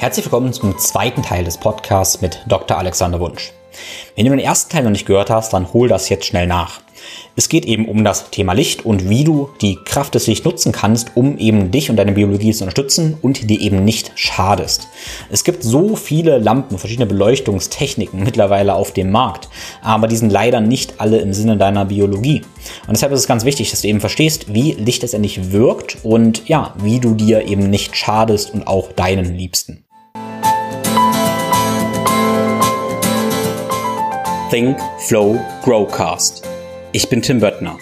Herzlich willkommen zum zweiten Teil des Podcasts mit Dr. Alexander Wunsch. Wenn du den ersten Teil noch nicht gehört hast, dann hol das jetzt schnell nach. Es geht eben um das Thema Licht und wie du die Kraft des Lichts nutzen kannst, um eben dich und deine Biologie zu unterstützen und dir eben nicht schadest. Es gibt so viele Lampen, verschiedene Beleuchtungstechniken mittlerweile auf dem Markt, aber die sind leider nicht alle im Sinne deiner Biologie. Und deshalb ist es ganz wichtig, dass du eben verstehst, wie Licht letztendlich wirkt und ja, wie du dir eben nicht schadest und auch deinen Liebsten. Think, Flow, Growcast. Ich bin Tim Böttner.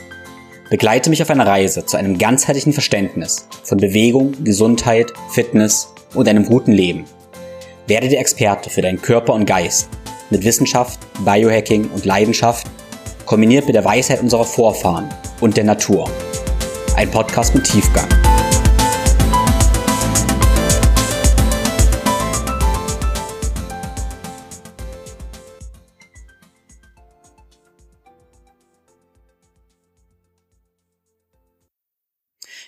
Begleite mich auf einer Reise zu einem ganzheitlichen Verständnis von Bewegung, Gesundheit, Fitness und einem guten Leben. Werde der Experte für deinen Körper und Geist mit Wissenschaft, Biohacking und Leidenschaft, kombiniert mit der Weisheit unserer Vorfahren und der Natur. Ein Podcast mit Tiefgang.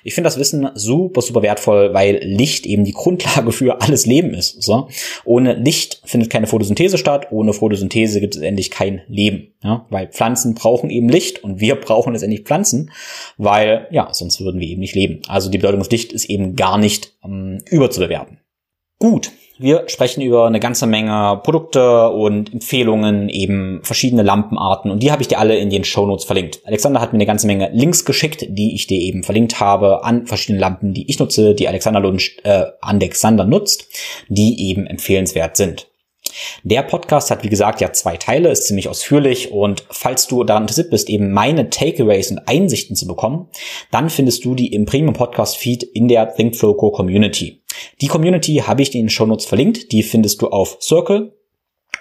Ich finde das Wissen super, super wertvoll, weil Licht eben die Grundlage für alles Leben ist. So. Ohne Licht findet keine Photosynthese statt, ohne Photosynthese gibt es endlich kein Leben. Ja? Weil Pflanzen brauchen eben Licht und wir brauchen letztendlich Pflanzen, weil ja, sonst würden wir eben nicht leben. Also die Bedeutung des Licht ist eben gar nicht ähm, überzubewerten. Gut, wir sprechen über eine ganze Menge Produkte und Empfehlungen, eben verschiedene Lampenarten und die habe ich dir alle in den Shownotes verlinkt. Alexander hat mir eine ganze Menge Links geschickt, die ich dir eben verlinkt habe an verschiedene Lampen, die ich nutze, die Alexander, Lunch, äh, Alexander nutzt, die eben empfehlenswert sind. Der Podcast hat, wie gesagt, ja zwei Teile, ist ziemlich ausführlich und falls du daran interessiert bist, eben meine Takeaways und Einsichten zu bekommen, dann findest du die im Premium Podcast Feed in der ThinkFlow Community. Die Community habe ich in den Shownotes verlinkt. Die findest du auf Circle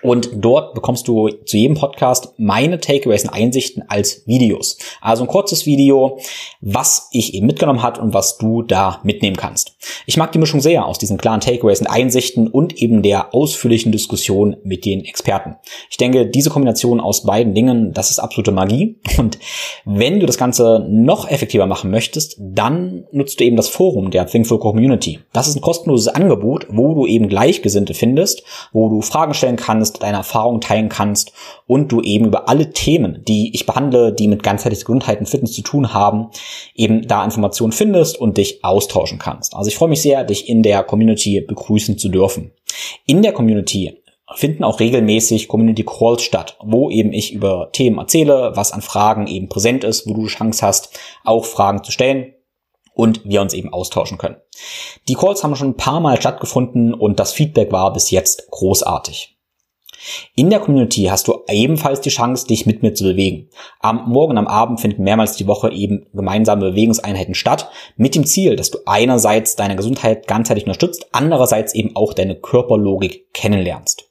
und dort bekommst du zu jedem Podcast meine Takeaways und Einsichten als Videos. Also ein kurzes Video, was ich eben mitgenommen hat und was du da mitnehmen kannst. Ich mag die Mischung sehr aus diesen klaren Takeaways und Einsichten und eben der ausführlichen Diskussion mit den Experten. Ich denke, diese Kombination aus beiden Dingen, das ist absolute Magie. Und wenn du das Ganze noch effektiver machen möchtest, dann nutzt du eben das Forum der Thinkful Community. Das ist ein kostenloses Angebot, wo du eben Gleichgesinnte findest, wo du Fragen stellen kannst, kannst, deine Erfahrungen teilen kannst und du eben über alle Themen, die ich behandle, die mit ganzheitlicher Gesundheit und Fitness zu tun haben, eben da Informationen findest und dich austauschen kannst. Also ich freue mich sehr, dich in der Community begrüßen zu dürfen. In der Community finden auch regelmäßig Community Calls statt, wo eben ich über Themen erzähle, was an Fragen eben präsent ist, wo du Chance hast, auch Fragen zu stellen und wir uns eben austauschen können. Die Calls haben schon ein paar Mal stattgefunden und das Feedback war bis jetzt großartig. In der Community hast du ebenfalls die Chance, dich mit mir zu bewegen. Am Morgen am Abend finden mehrmals die Woche eben gemeinsame Bewegungseinheiten statt, mit dem Ziel, dass du einerseits deine Gesundheit ganzheitlich unterstützt, andererseits eben auch deine Körperlogik kennenlernst.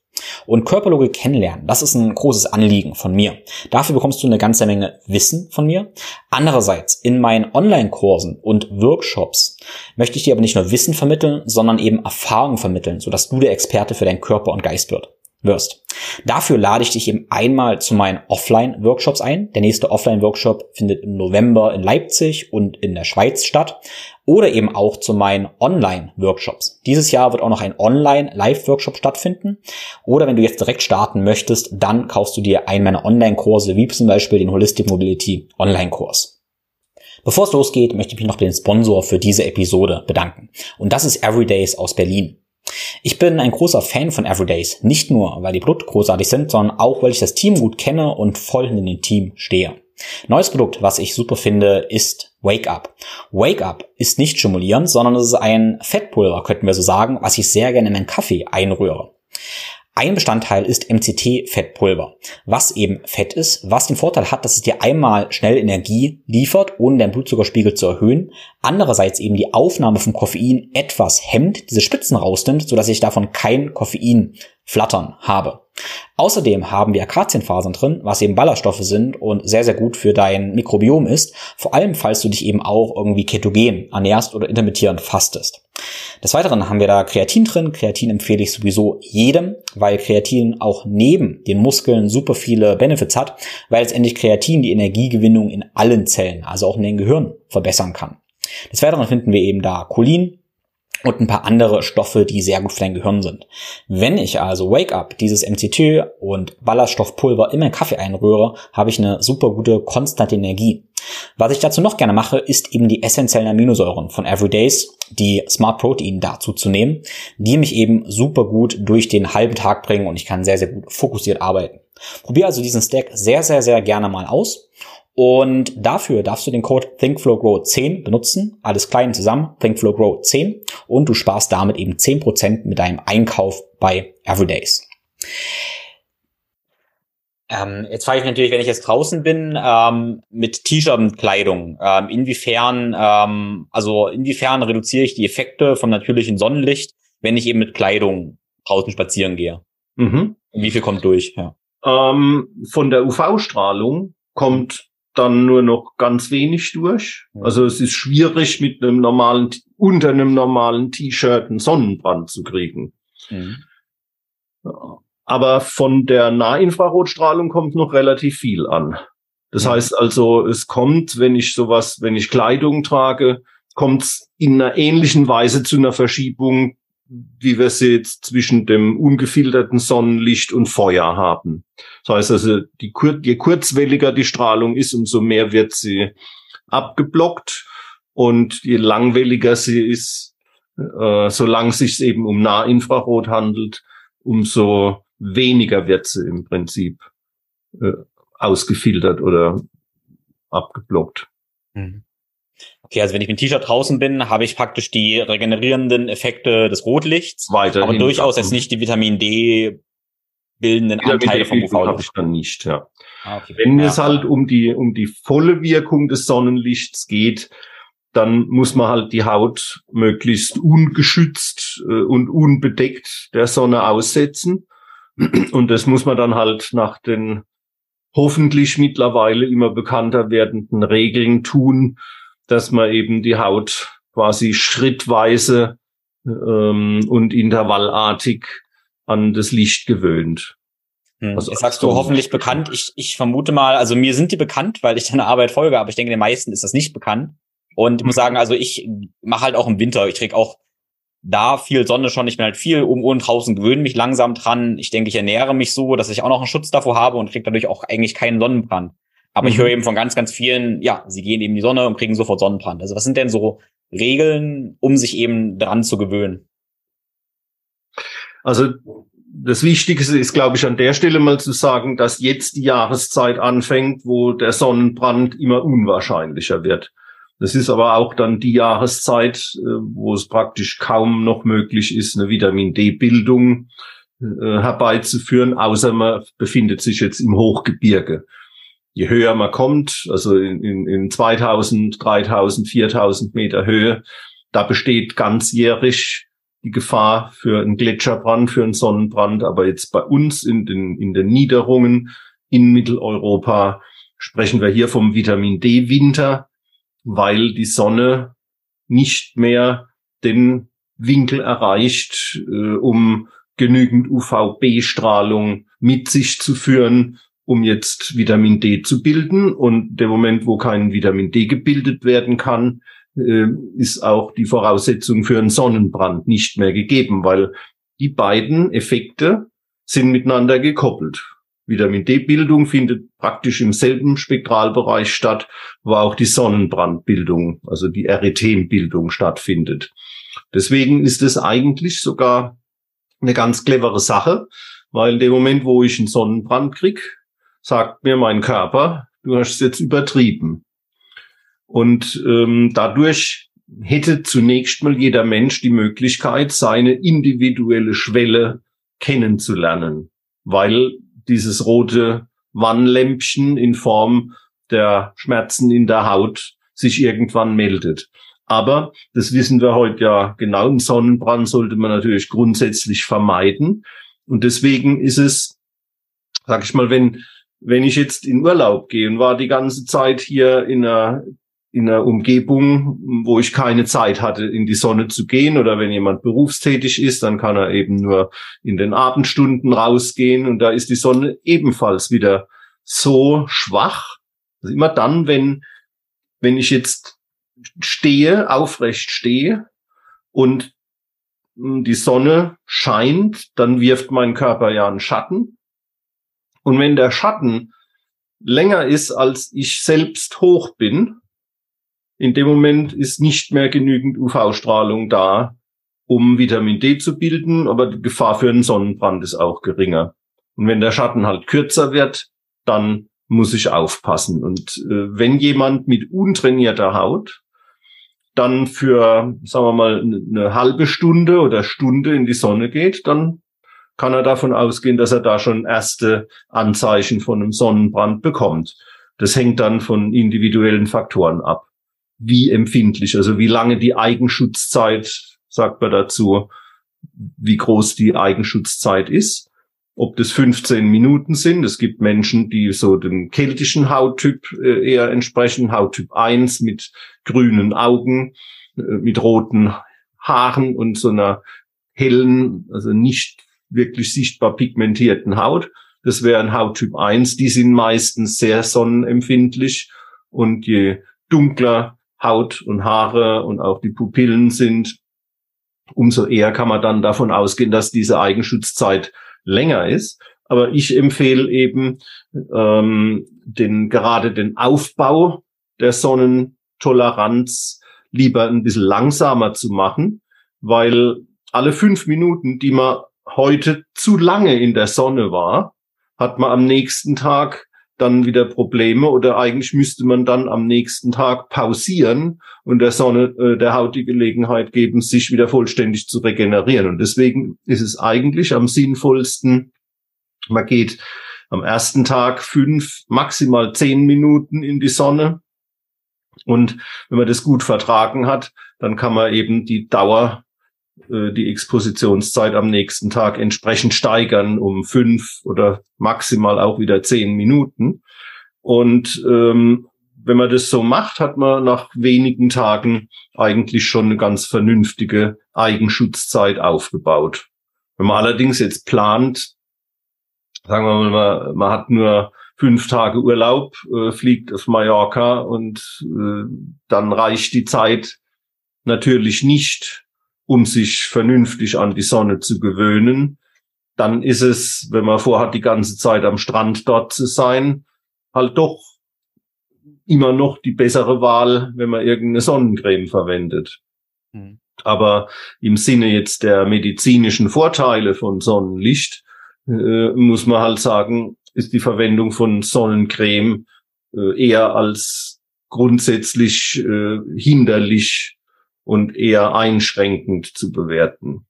Und Körperlogik kennenlernen, das ist ein großes Anliegen von mir. Dafür bekommst du eine ganze Menge Wissen von mir. Andererseits in meinen Online-Kursen und Workshops möchte ich dir aber nicht nur Wissen vermitteln, sondern eben Erfahrung vermitteln, sodass du der Experte für deinen Körper und Geist wird wirst. Dafür lade ich dich eben einmal zu meinen Offline-Workshops ein. Der nächste Offline-Workshop findet im November in Leipzig und in der Schweiz statt. Oder eben auch zu meinen Online-Workshops. Dieses Jahr wird auch noch ein Online-Live-Workshop stattfinden. Oder wenn du jetzt direkt starten möchtest, dann kaufst du dir einen meiner Online-Kurse, wie zum Beispiel den Holistic Mobility Online-Kurs. Bevor es losgeht, möchte ich mich noch den Sponsor für diese Episode bedanken. Und das ist Everydays aus Berlin. Ich bin ein großer Fan von Everydays, nicht nur, weil die Produkte großartig sind, sondern auch, weil ich das Team gut kenne und voll in dem Team stehe. Neues Produkt, was ich super finde, ist Wake Up. Wake Up ist nicht stimulieren, sondern es ist ein Fettpulver, könnten wir so sagen, was ich sehr gerne in meinen Kaffee einrühre. Ein Bestandteil ist MCT-Fettpulver, was eben Fett ist, was den Vorteil hat, dass es dir einmal schnell Energie liefert, ohne deinen Blutzuckerspiegel zu erhöhen, andererseits eben die Aufnahme von Koffein etwas hemmt, diese Spitzen rausnimmt, sodass ich davon kein Koffein flattern habe. Außerdem haben wir Akazienfasern drin, was eben Ballaststoffe sind und sehr, sehr gut für dein Mikrobiom ist, vor allem falls du dich eben auch irgendwie ketogen ernährst oder intermittierend fastest. Des Weiteren haben wir da Kreatin drin. Kreatin empfehle ich sowieso jedem, weil Kreatin auch neben den Muskeln super viele Benefits hat, weil letztendlich Kreatin die Energiegewinnung in allen Zellen, also auch in den Gehirn, verbessern kann. Des Weiteren finden wir eben da Cholin, und ein paar andere Stoffe, die sehr gut für dein Gehirn sind. Wenn ich also Wake Up dieses MCT und Ballaststoffpulver in meinen Kaffee einrühre, habe ich eine super gute konstante Energie. Was ich dazu noch gerne mache, ist eben die essentiellen Aminosäuren von Everydays, die Smart Protein dazu zu nehmen, die mich eben super gut durch den halben Tag bringen und ich kann sehr, sehr gut fokussiert arbeiten. Probier also diesen Stack sehr, sehr, sehr gerne mal aus und dafür darfst du den Code ThinkFlowGrow10 benutzen. Alles klein zusammen, ThinkFlowGrow10. Und du sparst damit eben 10% mit deinem Einkauf bei Everydays. Ähm, jetzt frage ich natürlich, wenn ich jetzt draußen bin, ähm, mit T-Shirt und Kleidung, ähm, inwiefern, ähm, also inwiefern reduziere ich die Effekte vom natürlichen Sonnenlicht, wenn ich eben mit Kleidung draußen spazieren gehe? Mhm. Wie viel kommt durch? Ja. Ähm, von der UV-Strahlung kommt dann nur noch ganz wenig durch. Also es ist schwierig mit einem normalen, unter einem normalen T-Shirt einen Sonnenbrand zu kriegen. Mhm. Aber von der Nahinfrarotstrahlung kommt noch relativ viel an. Das mhm. heißt also, es kommt, wenn ich sowas, wenn ich Kleidung trage, kommt es in einer ähnlichen Weise zu einer Verschiebung, wie wir sie jetzt zwischen dem ungefilterten Sonnenlicht und Feuer haben. Das heißt also, die, je kurzwelliger die Strahlung ist, umso mehr wird sie abgeblockt und je langwelliger sie ist, äh, solange es sich eben um Nahinfrarot handelt, umso weniger wird sie im Prinzip äh, ausgefiltert oder abgeblockt. Mhm. Okay, also wenn ich mit T-Shirt draußen bin, habe ich praktisch die regenerierenden Effekte des Rotlichts, Weiterhin aber durchaus jetzt nicht die Vitamin D bildenden Vitamin Anteile vom UV. Habe ich dann nicht, ja. Ah, okay. Wenn ja. es halt um die um die volle Wirkung des Sonnenlichts geht, dann muss man halt die Haut möglichst ungeschützt äh, und unbedeckt der Sonne aussetzen. Und das muss man dann halt nach den hoffentlich mittlerweile immer bekannter werdenden Regeln tun, dass man eben die Haut quasi schrittweise ähm, und intervallartig an das Licht gewöhnt. Hm. Also Jetzt sagst du hoffentlich bekannt. Ich, ich vermute mal, also mir sind die bekannt, weil ich deine Arbeit folge, aber ich denke, den meisten ist das nicht bekannt. Und ich muss mhm. sagen, also ich mache halt auch im Winter, ich träge auch da viel Sonne schon, ich bin halt viel um und draußen, gewöhne mich langsam dran. Ich denke, ich ernähre mich so, dass ich auch noch einen Schutz davor habe und kriege dadurch auch eigentlich keinen Sonnenbrand. Aber mhm. ich höre eben von ganz, ganz vielen, ja, sie gehen eben in die Sonne und kriegen sofort Sonnenbrand. Also was sind denn so Regeln, um sich eben dran zu gewöhnen? Also das Wichtigste ist, glaube ich, an der Stelle mal zu sagen, dass jetzt die Jahreszeit anfängt, wo der Sonnenbrand immer unwahrscheinlicher wird. Das ist aber auch dann die Jahreszeit, äh, wo es praktisch kaum noch möglich ist, eine Vitamin D-Bildung äh, herbeizuführen, außer man befindet sich jetzt im Hochgebirge je höher man kommt, also in, in, in 2000, 3000, 4000 Meter Höhe, da besteht ganzjährig die Gefahr für einen Gletscherbrand, für einen Sonnenbrand. Aber jetzt bei uns in den, in den Niederungen in Mitteleuropa sprechen wir hier vom Vitamin D Winter, weil die Sonne nicht mehr den Winkel erreicht, äh, um genügend UVB-Strahlung mit sich zu führen, um jetzt Vitamin D zu bilden. Und der Moment, wo kein Vitamin D gebildet werden kann, äh, ist auch die Voraussetzung für einen Sonnenbrand nicht mehr gegeben, weil die beiden Effekte sind miteinander gekoppelt. Vitamin D-Bildung findet praktisch im selben Spektralbereich statt, wo auch die Sonnenbrandbildung, also die Erythembildung stattfindet. Deswegen ist es eigentlich sogar eine ganz clevere Sache, weil in dem Moment, wo ich einen Sonnenbrand krieg, sagt mir mein Körper, du hast es jetzt übertrieben. Und ähm, dadurch hätte zunächst mal jeder Mensch die Möglichkeit, seine individuelle Schwelle kennenzulernen, weil dieses rote Wannlämpchen in Form der Schmerzen in der Haut sich irgendwann meldet. Aber das wissen wir heute ja genau. Einen Sonnenbrand sollte man natürlich grundsätzlich vermeiden. Und deswegen ist es, sag ich mal, wenn wenn ich jetzt in Urlaub gehe und war die ganze Zeit hier in einer, in einer Umgebung, wo ich keine Zeit hatte, in die Sonne zu gehen oder wenn jemand berufstätig ist, dann kann er eben nur in den Abendstunden rausgehen und da ist die Sonne ebenfalls wieder so schwach. Also immer dann, wenn, wenn ich jetzt stehe, aufrecht stehe und hm, die Sonne scheint, dann wirft mein Körper ja einen Schatten. Und wenn der Schatten länger ist, als ich selbst hoch bin, in dem Moment ist nicht mehr genügend UV-Strahlung da, um Vitamin D zu bilden, aber die Gefahr für einen Sonnenbrand ist auch geringer. Und wenn der Schatten halt kürzer wird, dann muss ich aufpassen. Und äh, wenn jemand mit untrainierter Haut dann für, sagen wir mal, eine halbe Stunde oder Stunde in die Sonne geht, dann kann er davon ausgehen, dass er da schon erste Anzeichen von einem Sonnenbrand bekommt. Das hängt dann von individuellen Faktoren ab. Wie empfindlich, also wie lange die Eigenschutzzeit, sagt man dazu, wie groß die Eigenschutzzeit ist. Ob das 15 Minuten sind. Es gibt Menschen, die so dem keltischen Hauttyp äh, eher entsprechen. Hauttyp 1 mit grünen Augen, äh, mit roten Haaren und so einer hellen, also nicht wirklich sichtbar pigmentierten Haut. Das wäre ein Hauttyp 1. Die sind meistens sehr sonnenempfindlich. Und je dunkler Haut und Haare und auch die Pupillen sind, umso eher kann man dann davon ausgehen, dass diese Eigenschutzzeit länger ist. Aber ich empfehle eben ähm, den gerade den Aufbau der Sonnentoleranz lieber ein bisschen langsamer zu machen, weil alle fünf Minuten, die man heute zu lange in der Sonne war, hat man am nächsten Tag dann wieder Probleme oder eigentlich müsste man dann am nächsten Tag pausieren und der Sonne, äh, der Haut die Gelegenheit geben, sich wieder vollständig zu regenerieren. Und deswegen ist es eigentlich am sinnvollsten, man geht am ersten Tag fünf, maximal zehn Minuten in die Sonne. Und wenn man das gut vertragen hat, dann kann man eben die Dauer äh, die Expositionszeit am nächsten Tag entsprechend steigern um fünf oder maximal auch wieder zehn Minuten. Und ähm, wenn man das so macht, hat man nach wenigen Tagen eigentlich schon eine ganz vernünftige Eigenschutzzeit aufgebaut. Wenn man allerdings jetzt plant, sagen wir mal, man, hat nur fünf Tage Urlaub, äh, fliegt auf Mallorca und äh, dann reicht die Zeit natürlich nicht, um sich vernünftig an die Sonne zu gewöhnen, dann ist es, wenn man vorhat, die ganze Zeit am Strand dort zu sein, halt doch immer noch die bessere Wahl, wenn man irgendeine Sonnencreme verwendet. Mhm. Aber im Sinne jetzt der medizinischen Vorteile von Sonnenlicht, äh, muss man halt sagen, ist die Verwendung von Sonnencreme äh, eher als grundsätzlich äh, hinderlich und eher einschränkend zu bewerten.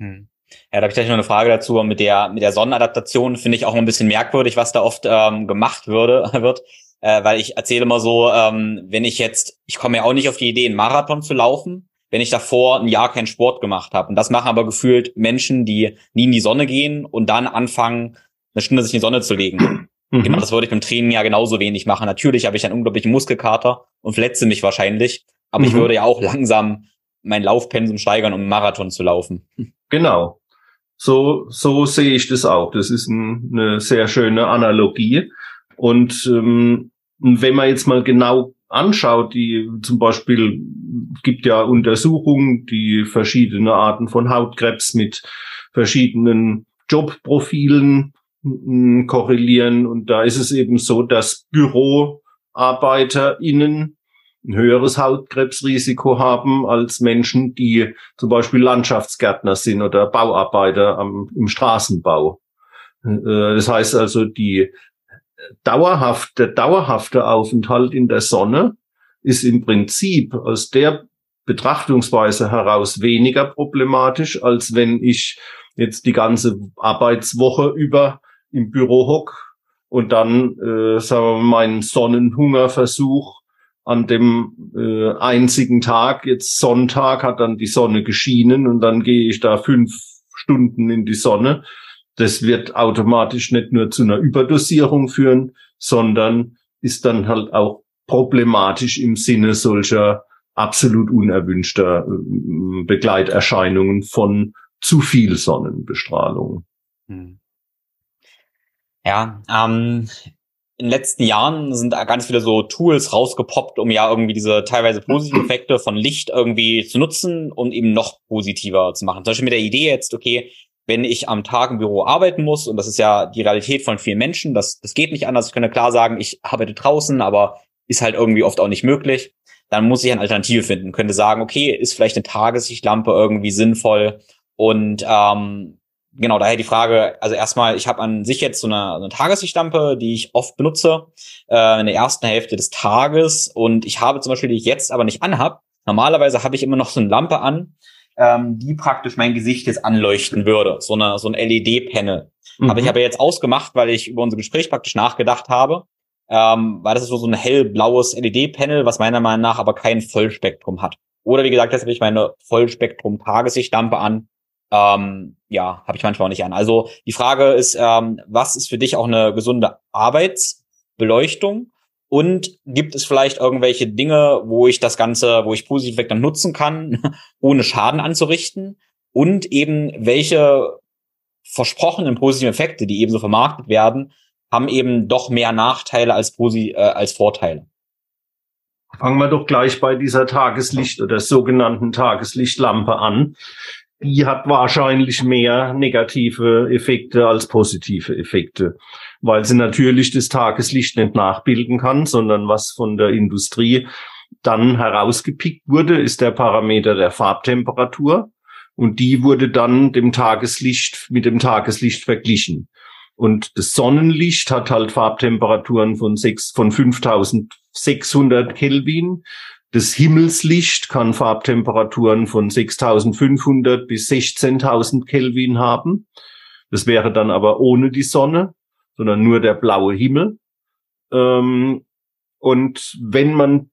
Hm. Ja, da habe ich gleich noch eine Frage dazu. Mit der, mit der Sonnenadaptation finde ich auch ein bisschen merkwürdig, was da oft ähm, gemacht würde, wird. Äh, weil ich erzähle immer so, ähm, wenn ich jetzt, ich komme ja auch nicht auf die Idee, einen Marathon zu laufen, wenn ich davor ein Jahr keinen Sport gemacht habe. Und das machen aber gefühlt Menschen, die nie in die Sonne gehen und dann anfangen, eine Stunde sich in die Sonne zu legen. Mhm. Genau, das würde ich beim Training ja genauso wenig machen. Natürlich habe ich einen unglaublichen Muskelkater und verletze mich wahrscheinlich. Aber mhm. ich würde ja auch langsam mein Laufpensum steigern, um einen Marathon zu laufen. Genau. So, so sehe ich das auch. Das ist ein, eine sehr schöne Analogie. Und ähm, wenn man jetzt mal genau anschaut, die zum Beispiel gibt ja Untersuchungen, die verschiedene Arten von Hautkrebs mit verschiedenen Jobprofilen hm, korrelieren. Und da ist es eben so, dass BüroarbeiterInnen ein höheres Hautkrebsrisiko haben als Menschen, die zum Beispiel Landschaftsgärtner sind oder Bauarbeiter am, im Straßenbau. Äh, das heißt also, die dauerhaft, der dauerhafte Aufenthalt in der Sonne ist im Prinzip aus der Betrachtungsweise heraus weniger problematisch, als wenn ich jetzt die ganze Arbeitswoche über im Büro hock und dann, äh, sagen wir mal, meinen Sonnenhungerversuch an dem äh, einzigen Tag, jetzt Sonntag, hat dann die Sonne geschienen und dann gehe ich da fünf Stunden in die Sonne. Das wird automatisch nicht nur zu einer Überdosierung führen, sondern ist dann halt auch problematisch im Sinne solcher absolut unerwünschter äh, Begleiterscheinungen von zu viel Sonnenbestrahlung. Hm. Ja, ähm, in den letzten Jahren sind da ganz viele so Tools rausgepoppt, um ja irgendwie diese teilweise positiven Effekte von Licht irgendwie zu nutzen und eben noch positiver zu machen. Zum Beispiel mit der Idee jetzt, okay, wenn ich am Tag im Büro arbeiten muss, und das ist ja die Realität von vielen Menschen, das, das geht nicht anders. Ich könnte klar sagen, ich arbeite draußen, aber ist halt irgendwie oft auch nicht möglich. Dann muss ich eine Alternative finden. Könnte sagen, okay, ist vielleicht eine Tageslichtlampe irgendwie sinnvoll und ähm, genau, daher die Frage, also erstmal, ich habe an sich jetzt so eine, eine Tageslichtlampe, die ich oft benutze, äh, in der ersten Hälfte des Tages. Und ich habe zum Beispiel, die ich jetzt aber nicht anhab. Normalerweise habe ich immer noch so eine Lampe an, ähm, die praktisch mein Gesicht jetzt anleuchten würde. So eine so ein LED-Panel. Mhm. Habe ich aber jetzt ausgemacht, weil ich über unser Gespräch praktisch nachgedacht habe. Ähm, weil das ist so ein hellblaues LED-Panel, was meiner Meinung nach aber kein Vollspektrum hat. Oder wie gesagt, jetzt habe ich meine Vollspektrum-Tageslichtlampe an, ähm, ja, habe ich manchmal auch nicht an. Also die Frage ist, ähm, was ist für dich auch eine gesunde Arbeitsbeleuchtung? Und gibt es vielleicht irgendwelche Dinge, wo ich das Ganze, wo ich Positiveffekt dann nutzen kann, ohne Schaden anzurichten? Und eben welche versprochenen positiven Effekte, die eben so vermarktet werden, haben eben doch mehr Nachteile als, Posi äh, als Vorteile. Fangen wir doch gleich bei dieser Tageslicht oder sogenannten Tageslichtlampe an die hat wahrscheinlich mehr negative Effekte als positive Effekte, weil sie natürlich das Tageslicht nicht nachbilden kann, sondern was von der Industrie dann herausgepickt wurde, ist der Parameter der Farbtemperatur und die wurde dann dem Tageslicht mit dem Tageslicht verglichen. Und das Sonnenlicht hat halt Farbtemperaturen von sechs, von 5600 Kelvin das Himmelslicht kann Farbtemperaturen von 6500 bis 16.000 Kelvin haben. Das wäre dann aber ohne die Sonne, sondern nur der blaue Himmel. Ähm, und wenn man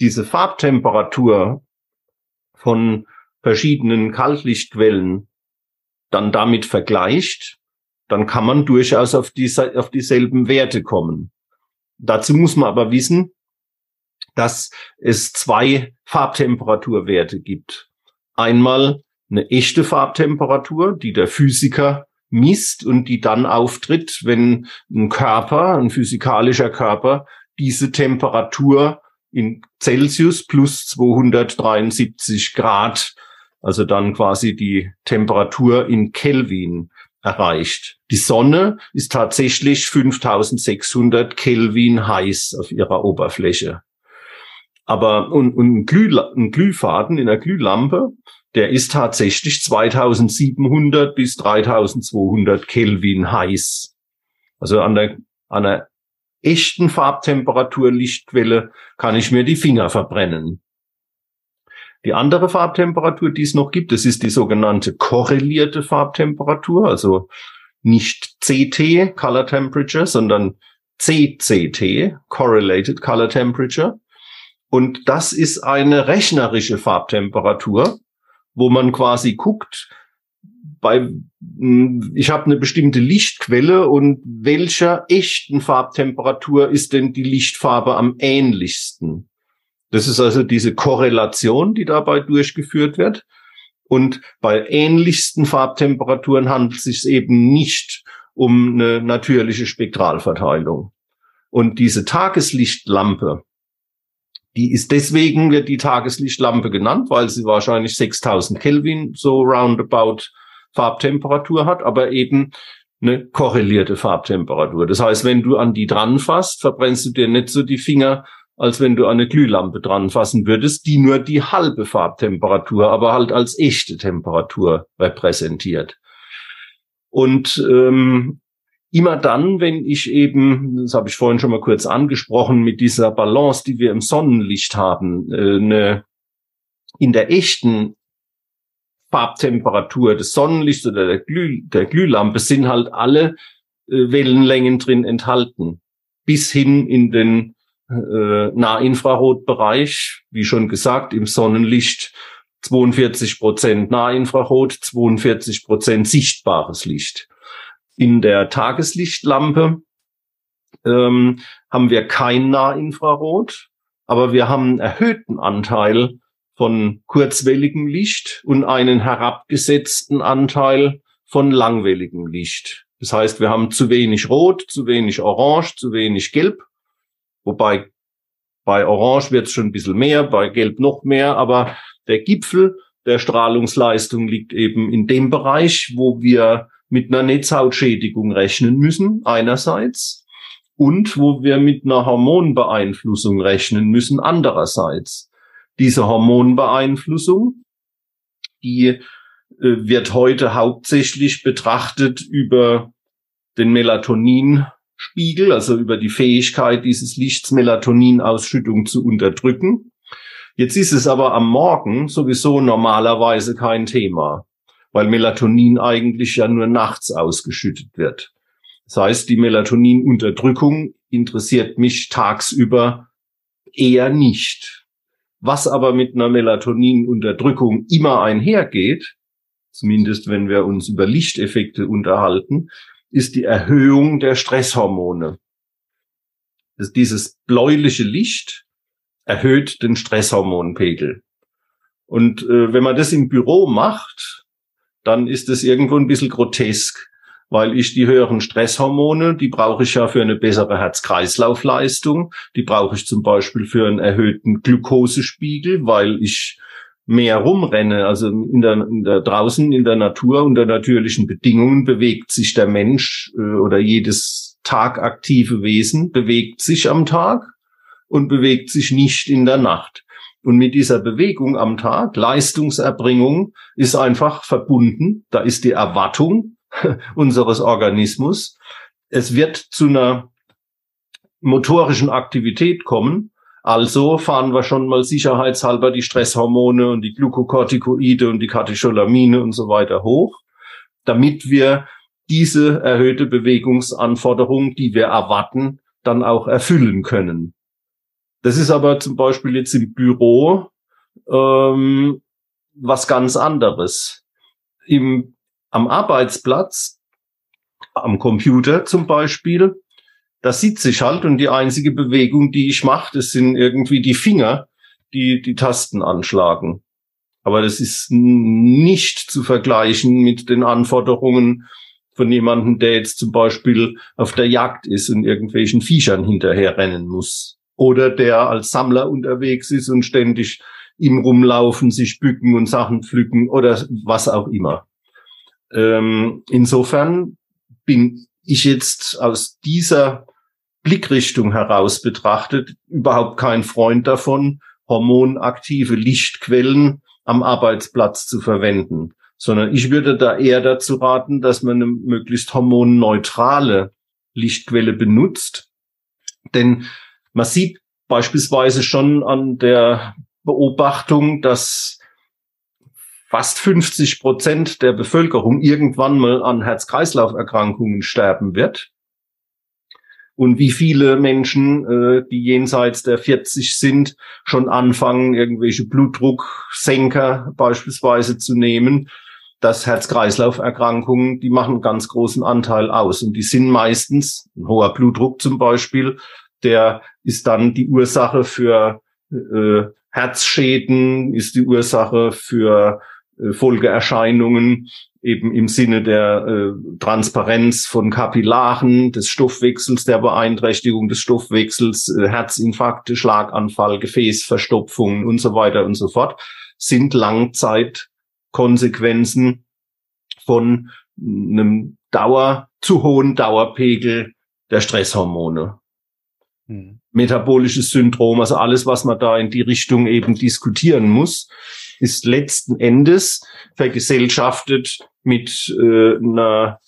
diese Farbtemperatur von verschiedenen Kaltlichtquellen dann damit vergleicht, dann kann man durchaus auf, diese, auf dieselben Werte kommen. Dazu muss man aber wissen, dass es zwei Farbtemperaturwerte gibt. Einmal eine echte Farbtemperatur, die der Physiker misst und die dann auftritt, wenn ein Körper, ein physikalischer Körper, diese Temperatur in Celsius plus 273 Grad, also dann quasi die Temperatur in Kelvin erreicht. Die Sonne ist tatsächlich 5600 Kelvin heiß auf ihrer Oberfläche. Aber und, und ein, Glüh, ein Glühfaden in der Glühlampe, der ist tatsächlich 2700 bis 3200 Kelvin heiß. Also an der, an der echten Farbtemperatur Lichtquelle kann ich mir die Finger verbrennen. Die andere Farbtemperatur, die es noch gibt, das ist die sogenannte korrelierte Farbtemperatur, also nicht CT, Color Temperature, sondern CCT, Correlated Color Temperature. Und das ist eine rechnerische Farbtemperatur, wo man quasi guckt, bei, hm, ich habe eine bestimmte Lichtquelle und welcher echten Farbtemperatur ist denn die Lichtfarbe am ähnlichsten? Das ist also diese Korrelation, die dabei durchgeführt wird. Und bei ähnlichsten Farbtemperaturen handelt es sich eben nicht um eine natürliche Spektralverteilung. Und diese Tageslichtlampe, die ist deswegen, wird die Tageslichtlampe genannt, weil sie wahrscheinlich 6000 Kelvin so roundabout Farbtemperatur hat, aber eben eine korrelierte Farbtemperatur. Das heißt, wenn du an die dran fasst, verbrennst du dir nicht so die Finger, als wenn du an eine Glühlampe dran fassen würdest, die nur die halbe Farbtemperatur, aber halt als echte Temperatur repräsentiert. Und ähm, immer dann, wenn ich eben, das habe ich vorhin schon mal kurz angesprochen, mit dieser Balance, die wir im Sonnenlicht haben, äh, eine, in der echten Farbtemperatur des Sonnenlichts oder der, Glüh, der Glühlampe sind halt alle äh, Wellenlängen drin enthalten. Bis hin in den äh, Nahinfrarotbereich, wie schon gesagt, im Sonnenlicht 42 Prozent Nahinfrarot, 42 Prozent sichtbares Licht. In der Tageslichtlampe ähm, haben wir kein Nahinfrarot, aber wir haben einen erhöhten Anteil von kurzwelligem Licht und einen herabgesetzten Anteil von langwelligem Licht. Das heißt, wir haben zu wenig Rot, zu wenig Orange, zu wenig Gelb. Wobei bei Orange wird es schon ein bisschen mehr, bei Gelb noch mehr, aber der Gipfel der Strahlungsleistung liegt eben in dem Bereich, wo wir mit einer Netzhautschädigung rechnen müssen, einerseits, und wo wir mit einer Hormonbeeinflussung rechnen müssen, andererseits. Diese Hormonbeeinflussung, die äh, wird heute hauptsächlich betrachtet über den Melatoninspiegel, also über die Fähigkeit dieses Lichts Melatoninausschüttung zu unterdrücken. Jetzt ist es aber am Morgen sowieso normalerweise kein Thema, weil Melatonin eigentlich ja nur nachts ausgeschüttet wird. Das heißt, die Melatoninunterdrückung interessiert mich tagsüber eher nicht. Was aber mit einer Melatoninunterdrückung immer einhergeht, zumindest wenn wir uns über Lichteffekte unterhalten, ist die Erhöhung der Stresshormone. Das dieses bläuliche Licht erhöht den Stresshormonpegel. Und äh, wenn man das im Büro macht, dann ist es irgendwo ein bisschen grotesk, weil ich die höheren Stresshormone, die brauche ich ja für eine bessere Herz-Kreislauf-Leistung, die brauche ich zum Beispiel für einen erhöhten Glukosespiegel, weil ich mehr rumrenne, also in der, in der draußen in der Natur unter natürlichen Bedingungen bewegt sich der Mensch äh, oder jedes tagaktive Wesen bewegt sich am Tag und bewegt sich nicht in der Nacht. Und mit dieser Bewegung am Tag, Leistungserbringung, ist einfach verbunden. Da ist die Erwartung unseres Organismus. Es wird zu einer motorischen Aktivität kommen. Also fahren wir schon mal sicherheitshalber die Stresshormone und die Glukokortikoide und die Katecholamine und so weiter hoch, damit wir diese erhöhte Bewegungsanforderung, die wir erwarten, dann auch erfüllen können. Das ist aber zum Beispiel jetzt im Büro ähm, was ganz anderes. Im, am Arbeitsplatz, am Computer zum Beispiel, da sitze ich halt und die einzige Bewegung, die ich mache, das sind irgendwie die Finger, die die Tasten anschlagen. Aber das ist nicht zu vergleichen mit den Anforderungen von jemandem, der jetzt zum Beispiel auf der Jagd ist und irgendwelchen Viechern hinterherrennen muss oder der als Sammler unterwegs ist und ständig im Rumlaufen, sich bücken und Sachen pflücken oder was auch immer. Ähm, insofern bin ich jetzt aus dieser Blickrichtung heraus betrachtet überhaupt kein Freund davon, hormonaktive Lichtquellen am Arbeitsplatz zu verwenden, sondern ich würde da eher dazu raten, dass man eine möglichst hormonneutrale Lichtquelle benutzt. Denn man sieht beispielsweise schon an der Beobachtung, dass fast 50 Prozent der Bevölkerung irgendwann mal an Herz-Kreislauf-Erkrankungen sterben wird. Und wie viele Menschen, äh, die jenseits der 40 sind, schon anfangen, irgendwelche Blutdrucksenker beispielsweise zu nehmen. Das Herz-Kreislauf-Erkrankungen, die machen einen ganz großen Anteil aus. Und die sind meistens, ein hoher Blutdruck zum Beispiel, der ist dann die Ursache für äh, Herzschäden, ist die Ursache für äh, Folgeerscheinungen eben im Sinne der äh, Transparenz von Kapillaren, des Stoffwechsels, der Beeinträchtigung des Stoffwechsels, äh, Herzinfarkte, Schlaganfall, Gefäßverstopfungen und so weiter und so fort, sind Langzeitkonsequenzen von einem Dauer, zu hohen Dauerpegel der Stresshormone. Hm. Metabolisches Syndrom, also alles, was man da in die Richtung eben diskutieren muss, ist letzten Endes vergesellschaftet mit äh, einer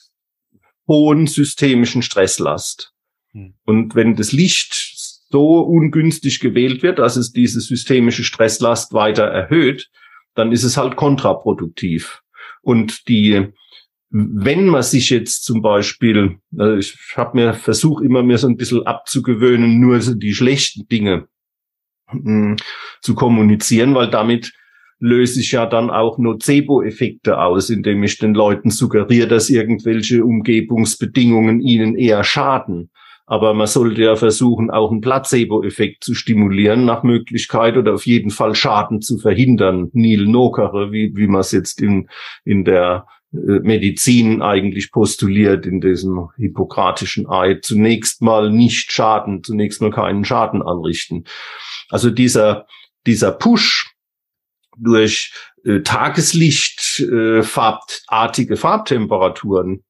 hohen systemischen Stresslast. Hm. Und wenn das Licht so ungünstig gewählt wird, dass es diese systemische Stresslast weiter erhöht, dann ist es halt kontraproduktiv. Und die wenn man sich jetzt zum Beispiel, also ich habe mir versucht immer mir so ein bisschen abzugewöhnen, nur so die schlechten Dinge mh, zu kommunizieren, weil damit löse ich ja dann auch Nocebo-Effekte aus, indem ich den Leuten suggeriere, dass irgendwelche Umgebungsbedingungen ihnen eher schaden. Aber man sollte ja versuchen, auch einen Placebo-Effekt zu stimulieren, nach Möglichkeit oder auf jeden Fall Schaden zu verhindern. Neil Nokere, wie, wie man es jetzt in, in der Medizin eigentlich postuliert in diesem hippokratischen Eid. Zunächst mal nicht schaden, zunächst mal keinen Schaden anrichten. Also dieser, dieser Push durch äh, Tageslicht, äh, farbartige Farbtemperaturen,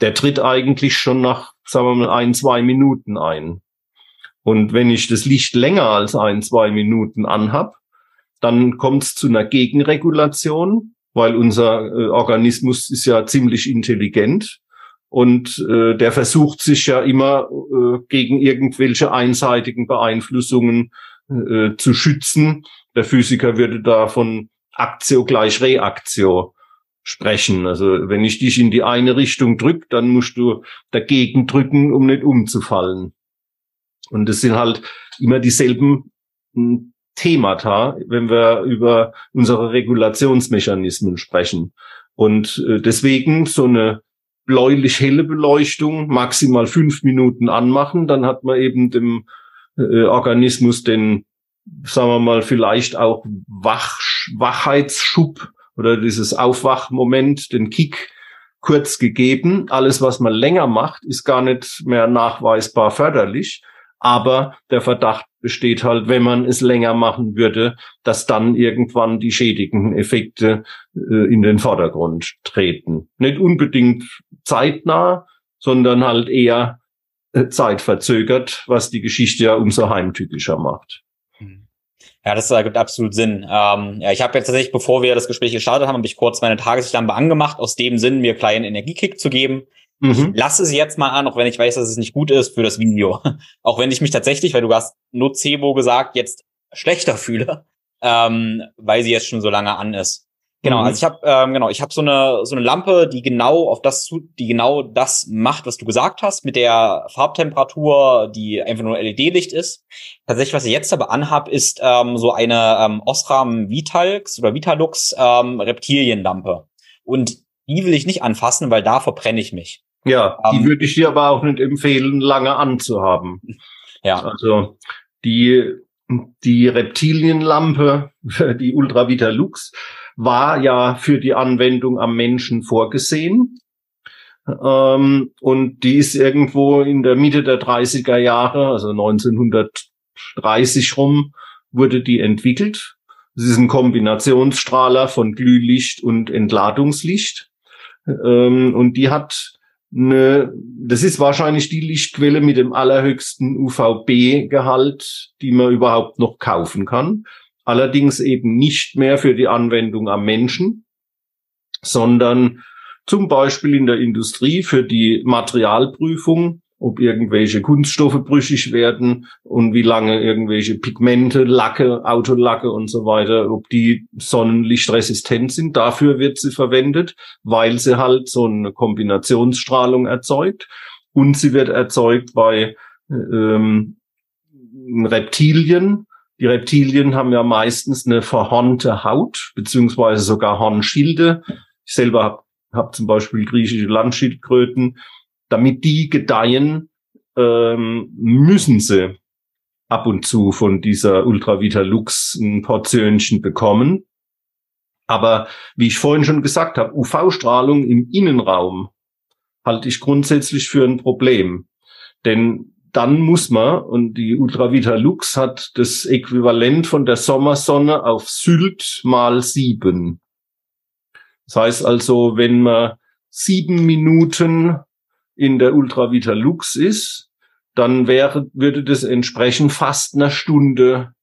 der tritt eigentlich schon nach, sagen wir mal, ein, zwei Minuten ein. Und wenn ich das Licht länger als ein, zwei Minuten anhab, dann kommt es zu einer Gegenregulation weil unser äh, Organismus ist ja ziemlich intelligent und äh, der versucht sich ja immer äh, gegen irgendwelche einseitigen Beeinflussungen äh, zu schützen. Der Physiker würde da von Aktio gleich Reaktio sprechen. Also wenn ich dich in die eine Richtung drück, dann musst du dagegen drücken, um nicht umzufallen. Und das sind halt immer dieselben hm, Themata, wenn wir über unsere Regulationsmechanismen sprechen. Und äh, deswegen so eine bläulich-helle Beleuchtung maximal fünf Minuten anmachen, dann hat man eben dem äh, Organismus den, sagen wir mal, vielleicht auch Wach, Wachheitsschub oder dieses Aufwachmoment, den Kick kurz gegeben. Alles, was man länger macht, ist gar nicht mehr nachweisbar förderlich. Aber der Verdacht besteht halt, wenn man es länger machen würde, dass dann irgendwann die schädigenden Effekte äh, in den Vordergrund treten. Nicht unbedingt zeitnah, sondern halt eher äh, zeitverzögert, was die Geschichte ja umso heimtückischer macht. Hm. Ja, das ergibt absolut Sinn. Ähm, ja, ich habe jetzt tatsächlich, bevor wir das Gespräch gestartet haben, habe ich kurz meine Tageslichtlampe angemacht, aus dem Sinn, mir kleinen Energiekick zu geben. Mhm. Ich lasse sie jetzt mal an, auch wenn ich weiß, dass es nicht gut ist für das Video. auch wenn ich mich tatsächlich, weil du hast Nocebo gesagt, jetzt schlechter fühle, ähm, weil sie jetzt schon so lange an ist. Genau, mhm. also ich habe ähm, genau, ich habe so eine so eine Lampe, die genau auf das zu, die genau das macht, was du gesagt hast, mit der Farbtemperatur, die einfach nur LED-Licht ist. Tatsächlich, was ich jetzt aber anhab, ist ähm, so eine ähm, Osram Vitalx oder Vitalux ähm, Reptilienlampe. Und die will ich nicht anfassen, weil da verbrenne ich mich. Ja, um, die ähm, würde ich dir aber auch nicht empfehlen, lange anzuhaben. Ja. Also die, die Reptilienlampe, die Ultravita Lux, war ja für die Anwendung am Menschen vorgesehen. Ähm, und die ist irgendwo in der Mitte der 30er Jahre, also 1930 rum, wurde die entwickelt. Es ist ein Kombinationsstrahler von Glühlicht und Entladungslicht. Ähm, und die hat eine, das ist wahrscheinlich die Lichtquelle mit dem allerhöchsten UVB-Gehalt, die man überhaupt noch kaufen kann. Allerdings eben nicht mehr für die Anwendung am Menschen, sondern zum Beispiel in der Industrie für die Materialprüfung ob irgendwelche Kunststoffe brüchig werden und wie lange irgendwelche Pigmente, Lacke, Autolacke und so weiter, ob die sonnenlichtresistent sind. Dafür wird sie verwendet, weil sie halt so eine Kombinationsstrahlung erzeugt. Und sie wird erzeugt bei ähm, Reptilien. Die Reptilien haben ja meistens eine verhornte Haut, beziehungsweise sogar Hornschilde. Ich selber habe hab zum Beispiel griechische Landschildkröten damit die gedeihen, ähm, müssen sie ab und zu von dieser Ultravita Lux ein Portionchen bekommen. Aber wie ich vorhin schon gesagt habe, UV-Strahlung im Innenraum halte ich grundsätzlich für ein Problem. Denn dann muss man, und die Ultravita Lux hat das Äquivalent von der Sommersonne auf Sylt mal sieben. Das heißt also, wenn man sieben Minuten in der Ultravita Lux ist, dann wäre, würde das entsprechen fast einer Stunde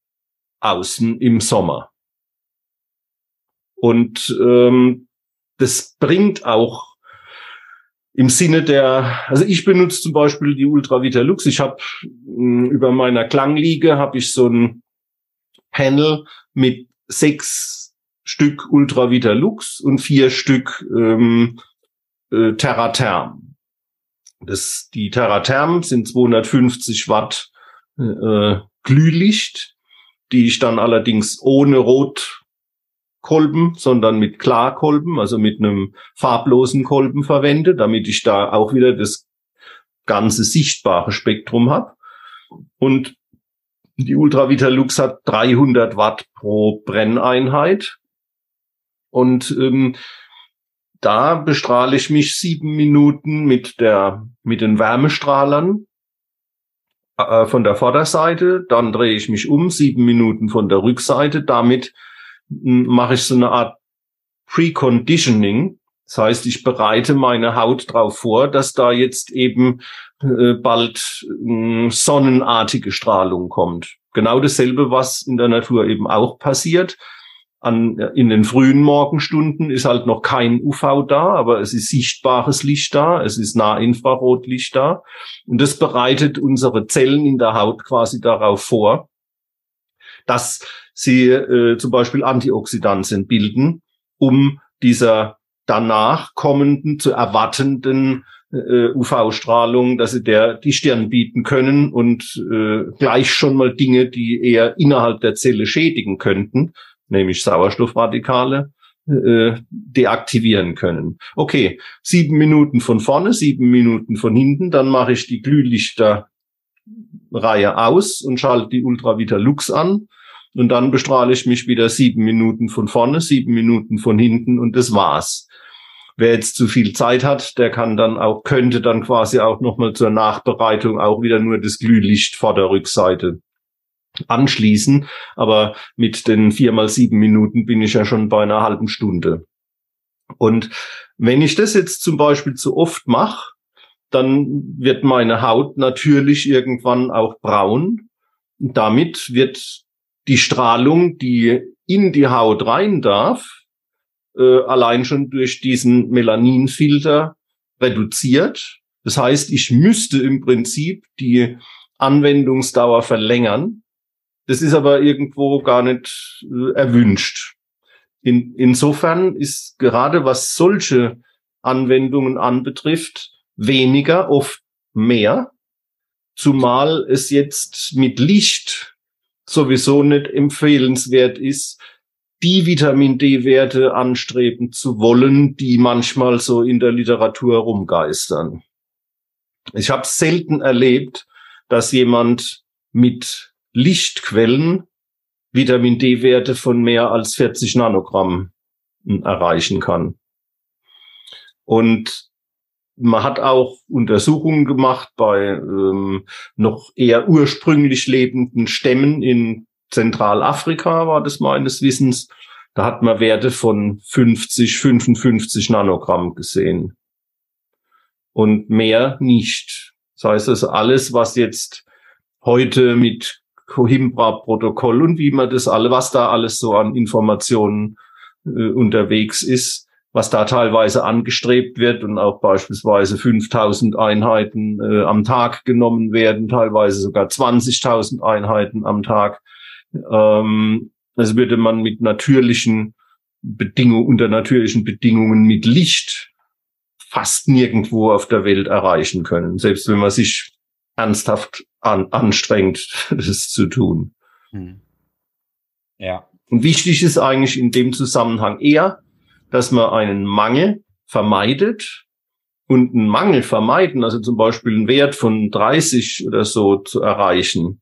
außen im Sommer. Und ähm, das bringt auch im Sinne der, also ich benutze zum Beispiel die Ultravita Lux. Ich habe hm, über meiner Klangliege habe ich so ein Panel mit sechs Stück Ultravita Lux und vier Stück ähm, äh, Terratherm. Das, die Terratherm sind 250 Watt äh, Glühlicht, die ich dann allerdings ohne Rotkolben, sondern mit Klarkolben, also mit einem farblosen Kolben verwende, damit ich da auch wieder das ganze sichtbare Spektrum habe. Und die Ultravita Lux hat 300 Watt pro Brenneinheit. Und ähm, da bestrahle ich mich sieben Minuten mit der, mit den Wärmestrahlern äh, von der Vorderseite, dann drehe ich mich um, sieben Minuten von der Rückseite. Damit hm, mache ich so eine Art Preconditioning. Das heißt, ich bereite meine Haut darauf vor, dass da jetzt eben äh, bald äh, sonnenartige Strahlung kommt. Genau dasselbe, was in der Natur eben auch passiert an, in den frühen Morgenstunden ist halt noch kein UV da, aber es ist sichtbares Licht da, es ist Nahinfrarotlicht da. Und das bereitet unsere Zellen in der Haut quasi darauf vor, dass sie äh, zum Beispiel Antioxidantien bilden, um dieser danach kommenden, zu erwartenden äh, UV-Strahlung, dass sie der die Stirn bieten können und äh, gleich schon mal Dinge, die eher innerhalb der Zelle schädigen könnten, nämlich Sauerstoffradikale, äh, deaktivieren können. Okay, sieben Minuten von vorne, sieben Minuten von hinten, dann mache ich die Glühlichterreihe aus und schalte die Ultravita Lux an. Und dann bestrahle ich mich wieder sieben Minuten von vorne, sieben Minuten von hinten und das war's. Wer jetzt zu viel Zeit hat, der kann dann auch, könnte dann quasi auch nochmal zur Nachbereitung auch wieder nur das Glühlicht vor der Rückseite anschließen. Aber mit den vier mal sieben Minuten bin ich ja schon bei einer halben Stunde. Und wenn ich das jetzt zum Beispiel zu oft mache, dann wird meine Haut natürlich irgendwann auch braun. Damit wird die Strahlung, die in die Haut rein darf, äh, allein schon durch diesen Melaninfilter reduziert. Das heißt, ich müsste im Prinzip die Anwendungsdauer verlängern. Das ist aber irgendwo gar nicht äh, erwünscht. In, insofern ist gerade was solche Anwendungen anbetrifft, weniger, oft mehr, zumal es jetzt mit Licht sowieso nicht empfehlenswert ist, die Vitamin D-Werte anstreben zu wollen, die manchmal so in der Literatur rumgeistern. Ich habe selten erlebt, dass jemand mit Lichtquellen Vitamin D-Werte von mehr als 40 Nanogramm erreichen kann. Und man hat auch Untersuchungen gemacht bei ähm, noch eher ursprünglich lebenden Stämmen in Zentralafrika, war das meines Wissens. Da hat man Werte von 50, 55 Nanogramm gesehen. Und mehr nicht. Das heißt, also alles, was jetzt heute mit Coimbra-Protokoll und wie man das alle, was da alles so an Informationen äh, unterwegs ist, was da teilweise angestrebt wird und auch beispielsweise 5000 Einheiten äh, am Tag genommen werden, teilweise sogar 20.000 Einheiten am Tag. Ähm, das würde man mit natürlichen Bedingungen, unter natürlichen Bedingungen mit Licht fast nirgendwo auf der Welt erreichen können. Selbst wenn man sich ernsthaft an, anstrengend, das zu tun. Hm. Ja. Und wichtig ist eigentlich in dem Zusammenhang eher, dass man einen Mangel vermeidet und einen Mangel vermeiden, also zum Beispiel einen Wert von 30 oder so zu erreichen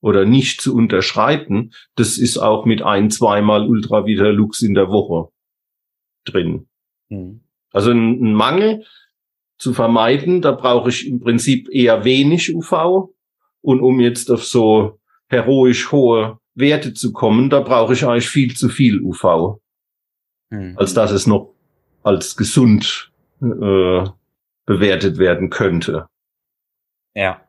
oder nicht zu unterschreiten, das ist auch mit ein, zweimal Ultravita Lux in der Woche drin. Mhm. Also ein, Mangel zu vermeiden, da brauche ich im Prinzip eher wenig UV und um jetzt auf so heroisch hohe Werte zu kommen, da brauche ich eigentlich viel zu viel UV, mhm. als dass es noch als gesund äh, bewertet werden könnte. Ja.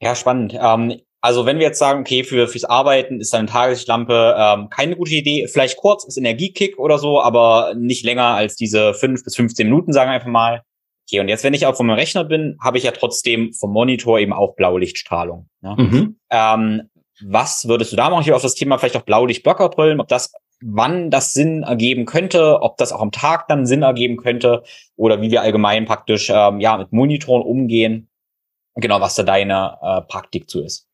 Ja, spannend. Ähm, also wenn wir jetzt sagen, okay, für fürs Arbeiten ist eine Tageslichtlampe ähm, keine gute Idee, vielleicht kurz ist Energiekick oder so, aber nicht länger als diese fünf bis 15 Minuten, sagen wir einfach mal. Okay, und jetzt, wenn ich auch vom Rechner bin, habe ich ja trotzdem vom Monitor eben auch Blaulichtstrahlung. Ne? Mhm. Ähm, was würdest du da machen? Hier auf das Thema vielleicht auch Blaulicht-Blockerbrillen, ob das, wann das Sinn ergeben könnte, ob das auch am Tag dann Sinn ergeben könnte oder wie wir allgemein praktisch ähm, ja mit Monitoren umgehen. Genau, was da deine äh, Praktik zu ist.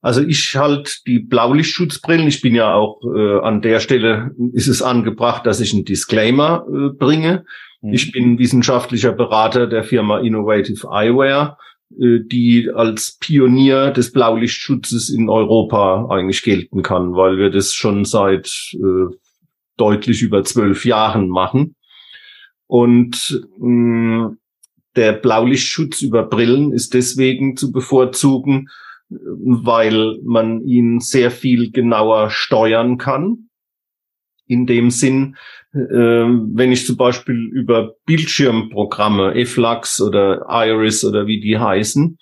Also ich halt die Blaulichtschutzbrillen. Ich bin ja auch äh, an der Stelle ist es angebracht, dass ich einen Disclaimer äh, bringe. Mhm. Ich bin wissenschaftlicher Berater der Firma Innovative Eyewear, äh, die als Pionier des Blaulichtschutzes in Europa eigentlich gelten kann, weil wir das schon seit äh, deutlich über zwölf Jahren machen. Und mh, der Blaulichtschutz über Brillen ist deswegen zu bevorzugen, weil man ihn sehr viel genauer steuern kann. In dem Sinn, wenn ich zum Beispiel über Bildschirmprogramme, EFLAX oder Iris oder wie die heißen,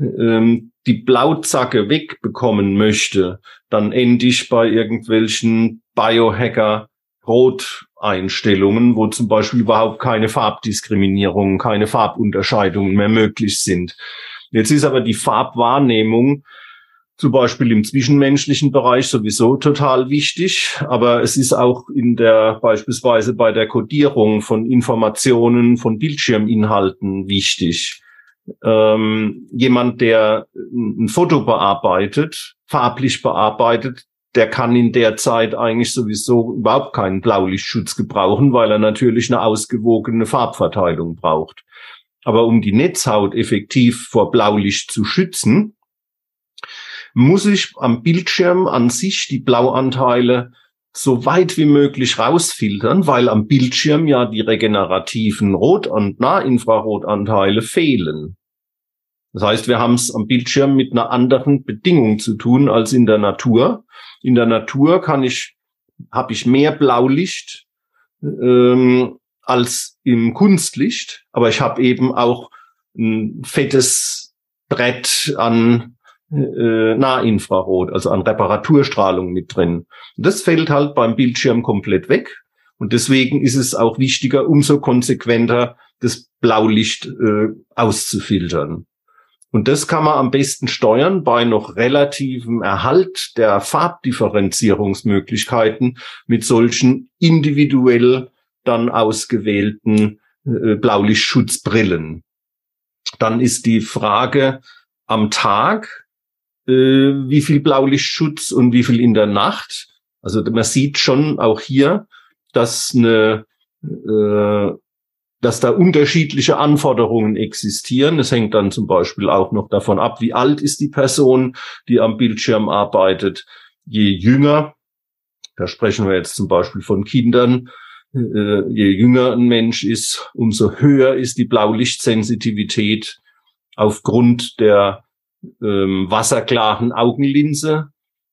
äh, die Blauzacke wegbekommen möchte, dann ende ich bei irgendwelchen Biohacker Rot-Einstellungen, wo zum Beispiel überhaupt keine Farbdiskriminierungen, keine Farbunterscheidungen mehr möglich sind. Jetzt ist aber die Farbwahrnehmung zum Beispiel im zwischenmenschlichen Bereich sowieso total wichtig, aber es ist auch in der beispielsweise bei der Codierung von Informationen, von Bildschirminhalten wichtig. Ähm, jemand, der ein Foto bearbeitet, farblich bearbeitet, der kann in der Zeit eigentlich sowieso überhaupt keinen Blaulichtschutz gebrauchen, weil er natürlich eine ausgewogene Farbverteilung braucht. Aber um die Netzhaut effektiv vor Blaulicht zu schützen, muss ich am Bildschirm an sich die Blauanteile so weit wie möglich rausfiltern, weil am Bildschirm ja die regenerativen Rot- und Nahinfrarotanteile fehlen. Das heißt, wir haben es am Bildschirm mit einer anderen Bedingung zu tun als in der Natur. In der Natur kann ich, habe ich mehr Blaulicht ähm, als im Kunstlicht, aber ich habe eben auch ein fettes Brett an äh, Nahinfrarot, also an Reparaturstrahlung mit drin. Das fällt halt beim Bildschirm komplett weg. Und deswegen ist es auch wichtiger, umso konsequenter das Blaulicht äh, auszufiltern. Und das kann man am besten steuern bei noch relativem Erhalt der Farbdifferenzierungsmöglichkeiten mit solchen individuell dann ausgewählten äh, Blaulichtschutzbrillen. Dann ist die Frage am Tag, äh, wie viel Blaulichtschutz und wie viel in der Nacht. Also man sieht schon auch hier, dass eine äh, dass da unterschiedliche Anforderungen existieren. Es hängt dann zum Beispiel auch noch davon ab, wie alt ist die Person, die am Bildschirm arbeitet. Je jünger, da sprechen wir jetzt zum Beispiel von Kindern, äh, je jünger ein Mensch ist, umso höher ist die Blaulichtsensitivität aufgrund der ähm, wasserklaren Augenlinse.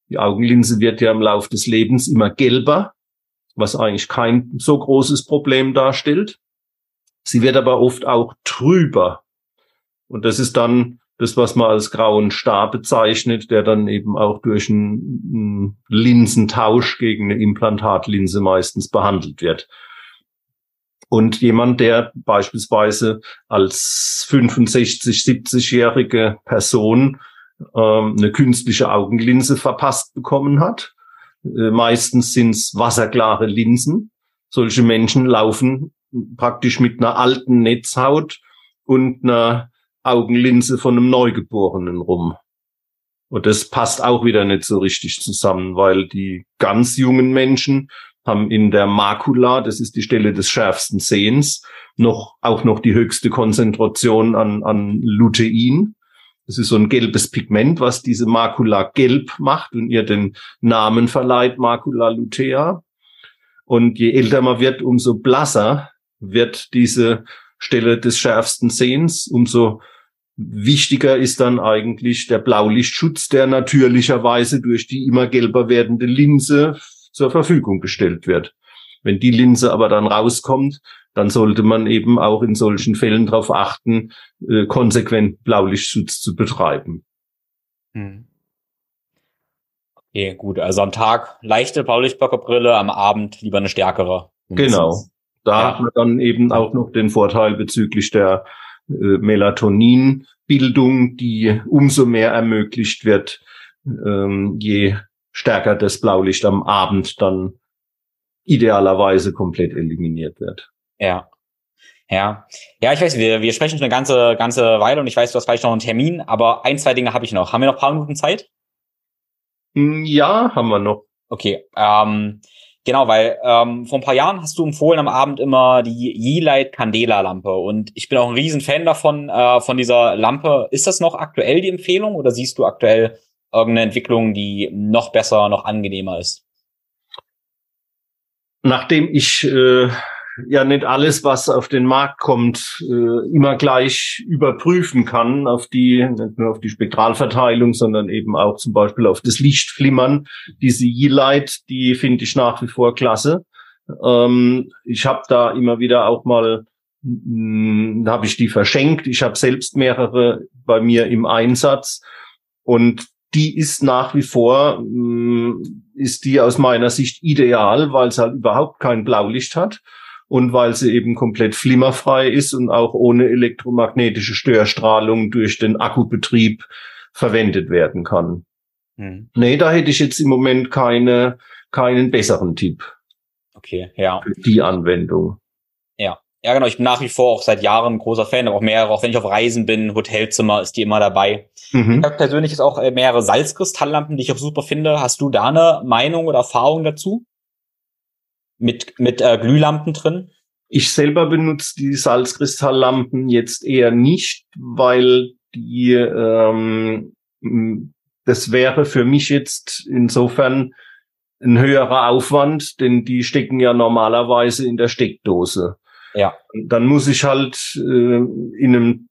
Die Augenlinse wird ja im Laufe des Lebens immer gelber, was eigentlich kein so großes Problem darstellt. Sie wird aber oft auch trüber. Und das ist dann das, was man als grauen Star bezeichnet, der dann eben auch durch einen, einen Linsentausch gegen eine Implantatlinse meistens behandelt wird. Und jemand, der beispielsweise als 65, 70-jährige Person ähm, eine künstliche Augenlinse verpasst bekommen hat, äh, meistens sind es wasserklare Linsen. Solche Menschen laufen praktisch mit einer alten Netzhaut und einer Augenlinse von einem Neugeborenen rum. Und das passt auch wieder nicht so richtig zusammen, weil die ganz jungen Menschen haben in der Makula, das ist die Stelle des schärfsten Sehens, noch, auch noch die höchste Konzentration an, an Lutein. Das ist so ein gelbes Pigment, was diese Makula gelb macht und ihr den Namen verleiht, Makula lutea. Und je älter man wird, umso blasser wird diese Stelle des schärfsten Sehens, umso wichtiger ist dann eigentlich der Blaulichtschutz, der natürlicherweise durch die immer gelber werdende Linse zur Verfügung gestellt wird. Wenn die Linse aber dann rauskommt, dann sollte man eben auch in solchen Fällen darauf achten, äh, konsequent Blaulichtschutz zu betreiben. Hm. Okay, gut. Also am Tag leichte Blaulichtblockerbrille, am Abend lieber eine stärkere. Genau. Da ja. hat man dann eben auch noch den Vorteil bezüglich der äh, Melatoninbildung, die umso mehr ermöglicht wird, ähm, je stärker das Blaulicht am Abend dann idealerweise komplett eliminiert wird. Ja. Ja, ja, ich weiß, wir, wir sprechen schon eine ganze, ganze Weile und ich weiß, du hast vielleicht noch einen Termin, aber ein, zwei Dinge habe ich noch. Haben wir noch ein paar Minuten Zeit? Hm, ja, haben wir noch. Okay, ähm, Genau, weil ähm, vor ein paar Jahren hast du empfohlen am Abend immer die Yeelight Candela Lampe und ich bin auch ein riesen Fan davon, äh, von dieser Lampe. Ist das noch aktuell die Empfehlung oder siehst du aktuell irgendeine Entwicklung, die noch besser, noch angenehmer ist? nachdem ich äh, ja nicht alles, was auf den Markt kommt, äh, immer gleich überprüfen kann auf die, nicht nur auf die Spektralverteilung, sondern eben auch zum Beispiel auf das Lichtflimmern. Diese E-Light, die finde ich nach wie vor klasse. Ähm, ich habe da immer wieder auch mal, hm, habe ich die verschenkt. Ich habe selbst mehrere bei mir im Einsatz und die ist nach wie vor, hm, ist die aus meiner Sicht ideal, weil es halt überhaupt kein Blaulicht hat und weil sie eben komplett flimmerfrei ist und auch ohne elektromagnetische Störstrahlung durch den Akkubetrieb verwendet werden kann. Hm. Nee, da hätte ich jetzt im Moment keine, keinen besseren Tipp. Okay, ja. Für die Anwendung. Ja. Ja, genau. Ich bin nach wie vor auch seit Jahren ein großer Fan, aber auch mehrere, auch wenn ich auf Reisen bin, Hotelzimmer ist die immer dabei. Mhm. Ich habe persönlich jetzt auch äh, mehrere Salzkristalllampen, die ich auch super finde. Hast du da eine Meinung oder Erfahrung dazu? mit, mit äh, Glühlampen drin? Ich selber benutze die Salzkristalllampen jetzt eher nicht, weil die ähm, das wäre für mich jetzt insofern ein höherer Aufwand, denn die stecken ja normalerweise in der Steckdose. Ja. Dann muss ich halt äh, in einem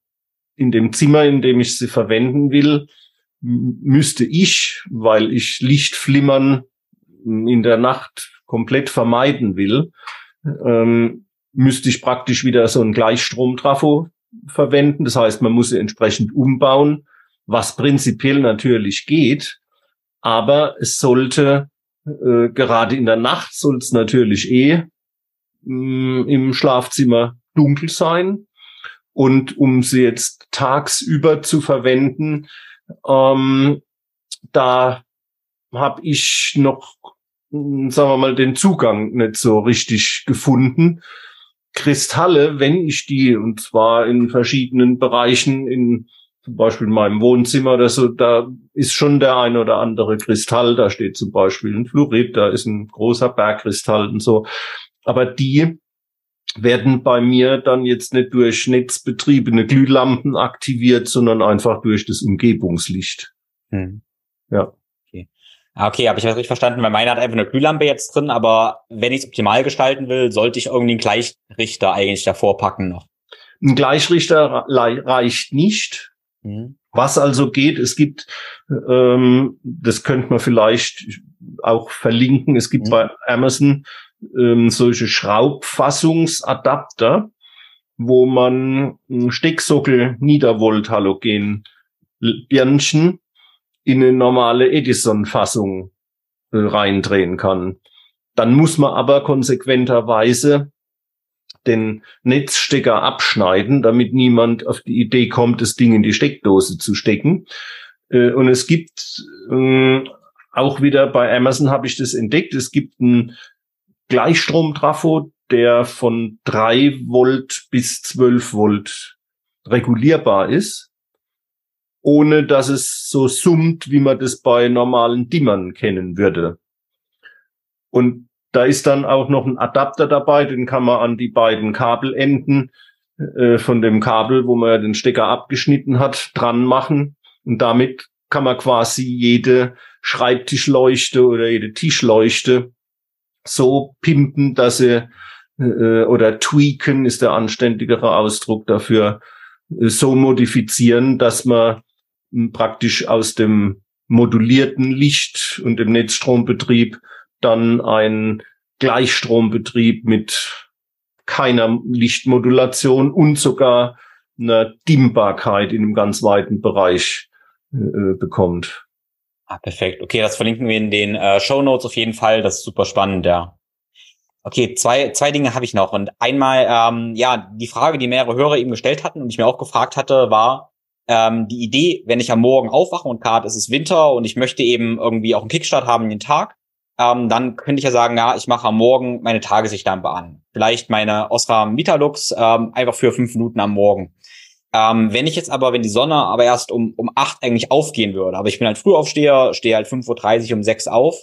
in dem Zimmer, in dem ich sie verwenden will, müsste ich, weil ich Lichtflimmern in der Nacht komplett vermeiden will, ähm, müsste ich praktisch wieder so ein Gleichstromtrafo verwenden. Das heißt, man muss sie entsprechend umbauen, was prinzipiell natürlich geht. Aber es sollte, äh, gerade in der Nacht soll es natürlich eh mm, im Schlafzimmer dunkel sein. Und um sie jetzt tagsüber zu verwenden, ähm, da habe ich noch hm, sagen wir mal, den Zugang nicht so richtig gefunden. Kristalle, wenn ich die, und zwar in verschiedenen Bereichen, in zum Beispiel in meinem Wohnzimmer oder so, da ist schon der ein oder andere Kristall, da steht zum Beispiel ein Fluorid, da ist ein großer Bergkristall und so. Aber die werden bei mir dann jetzt nicht durch netzbetriebene Glühlampen aktiviert, sondern einfach durch das Umgebungslicht. Hm. Ja. Ah, okay, habe ich das richtig verstanden, weil meine hat einfach eine Glühlampe jetzt drin, aber wenn ich es optimal gestalten will, sollte ich irgendwie einen Gleichrichter eigentlich davor packen noch. Ein Gleichrichter reicht nicht. Mhm. Was also geht, es gibt, ähm, das könnte man vielleicht auch verlinken, es gibt mhm. bei Amazon ähm, solche Schraubfassungsadapter, wo man Stecksockel Niedervolt Halogen Birnchen in eine normale Edison-Fassung äh, reindrehen kann. Dann muss man aber konsequenterweise den Netzstecker abschneiden, damit niemand auf die Idee kommt, das Ding in die Steckdose zu stecken. Äh, und es gibt äh, auch wieder bei Amazon habe ich das entdeckt. Es gibt einen Gleichstromtrafo, der von drei Volt bis zwölf Volt regulierbar ist ohne dass es so summt, wie man das bei normalen Dimmern kennen würde. Und da ist dann auch noch ein Adapter dabei, den kann man an die beiden Kabelenden äh, von dem Kabel, wo man den Stecker abgeschnitten hat, dran machen. Und damit kann man quasi jede Schreibtischleuchte oder jede Tischleuchte so pimpen, dass sie äh, oder tweaken ist der anständigere Ausdruck dafür, äh, so modifizieren, dass man praktisch aus dem modulierten Licht und dem Netzstrombetrieb dann ein Gleichstrombetrieb mit keiner Lichtmodulation und sogar einer Dimmbarkeit in einem ganz weiten Bereich äh, bekommt. Ah, perfekt. Okay, das verlinken wir in den äh, Show Notes auf jeden Fall. Das ist super spannend, ja. Okay, zwei, zwei Dinge habe ich noch. Und einmal, ähm, ja, die Frage, die mehrere Hörer eben gestellt hatten und ich mir auch gefragt hatte, war, ähm, die Idee, wenn ich am Morgen aufwache und gerade es ist Winter und ich möchte eben irgendwie auch einen Kickstart haben in den Tag, ähm, dann könnte ich ja sagen, ja, ich mache am Morgen meine Tageslichtlampe an. Vielleicht meine Osram Vitalux ähm, einfach für fünf Minuten am Morgen. Ähm, wenn ich jetzt aber, wenn die Sonne aber erst um, um acht eigentlich aufgehen würde, aber ich bin halt Frühaufsteher, stehe halt 5.30 Uhr um sechs auf,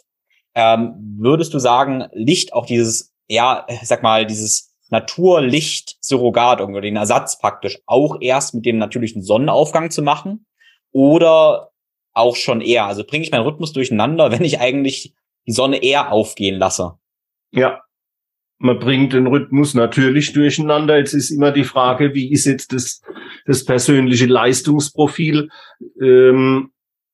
ähm, würdest du sagen, Licht auch dieses, ja, sag mal, dieses Naturlicht-Surrogat, irgendwie den Ersatz praktisch, auch erst mit dem natürlichen Sonnenaufgang zu machen? Oder auch schon eher? Also bringe ich meinen Rhythmus durcheinander, wenn ich eigentlich die Sonne eher aufgehen lasse? Ja, man bringt den Rhythmus natürlich durcheinander. Jetzt ist immer die Frage, wie ist jetzt das, das persönliche Leistungsprofil? Ähm,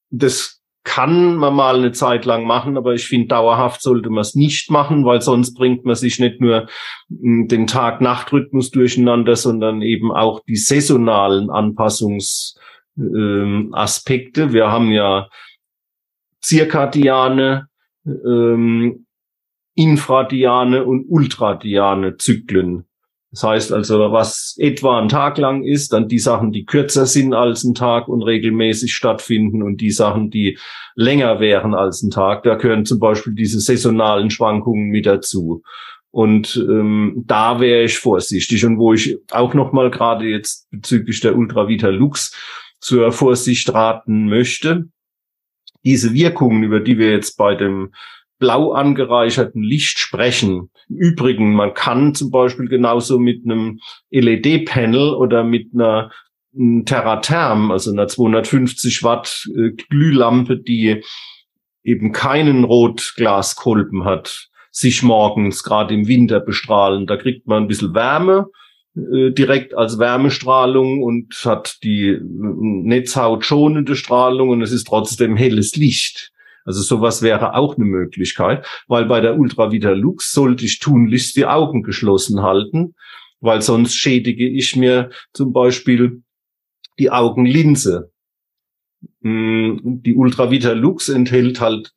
das kann man mal eine Zeit lang machen, aber ich finde, dauerhaft sollte man es nicht machen, weil sonst bringt man sich nicht nur hm, den Tag-Nacht-Rhythmus durcheinander, sondern eben auch die saisonalen Anpassungs-Aspekte. Ähm, wir haben ja zirkadiane, ähm, infradiane und ultradiane Zyklen. Das heißt also, was etwa ein Tag lang ist, dann die Sachen, die kürzer sind als ein Tag und regelmäßig stattfinden und die Sachen, die länger wären als ein Tag, da gehören zum Beispiel diese saisonalen Schwankungen mit dazu. Und ähm, da wäre ich vorsichtig. Und wo ich auch noch mal gerade jetzt bezüglich der Ultravita Lux zur Vorsicht raten möchte, diese Wirkungen, über die wir jetzt bei dem blau angereicherten Licht sprechen. Im Übrigen, man kann zum Beispiel genauso mit einem LED-Panel oder mit einer Terratherm, also einer 250 Watt äh, Glühlampe, die eben keinen Rotglaskolben hat, sich morgens gerade im Winter bestrahlen. Da kriegt man ein bisschen Wärme äh, direkt als Wärmestrahlung und hat die äh, Netzhaut schonende Strahlung und es ist trotzdem helles Licht. Also sowas wäre auch eine Möglichkeit, weil bei der Ultravita Lux sollte ich tunlichst die Augen geschlossen halten, weil sonst schädige ich mir zum Beispiel die Augenlinse. Mm, die Ultravita Lux enthält halt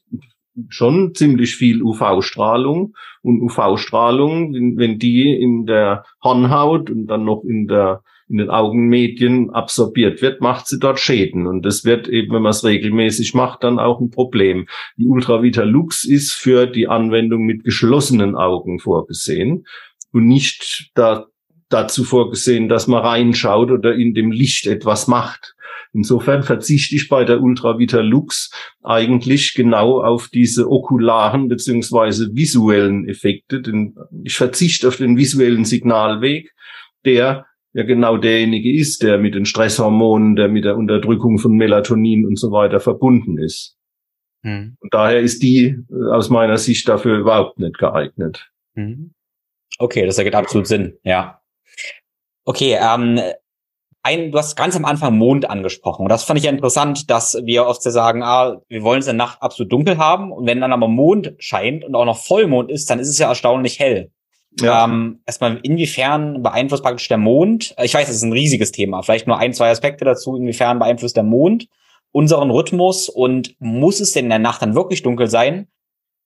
schon ziemlich viel UV-Strahlung und UV-Strahlung, wenn die in der Hornhaut und dann noch in der in den Augenmedien absorbiert wird, macht sie dort Schäden. Und das wird eben, wenn man es regelmäßig macht, dann auch ein Problem. Die Ultravita Lux ist für die Anwendung mit geschlossenen Augen vorgesehen und nicht da, dazu vorgesehen, dass man reinschaut oder in dem Licht etwas macht. Insofern verzichte ich bei der Ultravita Lux eigentlich genau auf diese okularen beziehungsweise visuellen Effekte. Denn ich verzichte auf den visuellen Signalweg, der ja genau derjenige ist, der mit den Stresshormonen, der mit der Unterdrückung von Melatonin und so weiter verbunden ist. Hm. Und daher ist die äh, aus meiner Sicht dafür überhaupt nicht geeignet. Hm. Okay, das ergibt absolut Sinn, ja. Okay, ähm, ein, du hast ganz am Anfang Mond angesprochen. Und das fand ich ja interessant, dass wir oft sagen, ah, wir wollen es in der Nacht absolut dunkel haben. Und wenn dann aber Mond scheint und auch noch Vollmond ist, dann ist es ja erstaunlich hell. Ja. Ähm, erstmal, inwiefern beeinflusst praktisch der Mond? Ich weiß, das ist ein riesiges Thema. Vielleicht nur ein, zwei Aspekte dazu. Inwiefern beeinflusst der Mond unseren Rhythmus und muss es denn in der Nacht dann wirklich dunkel sein?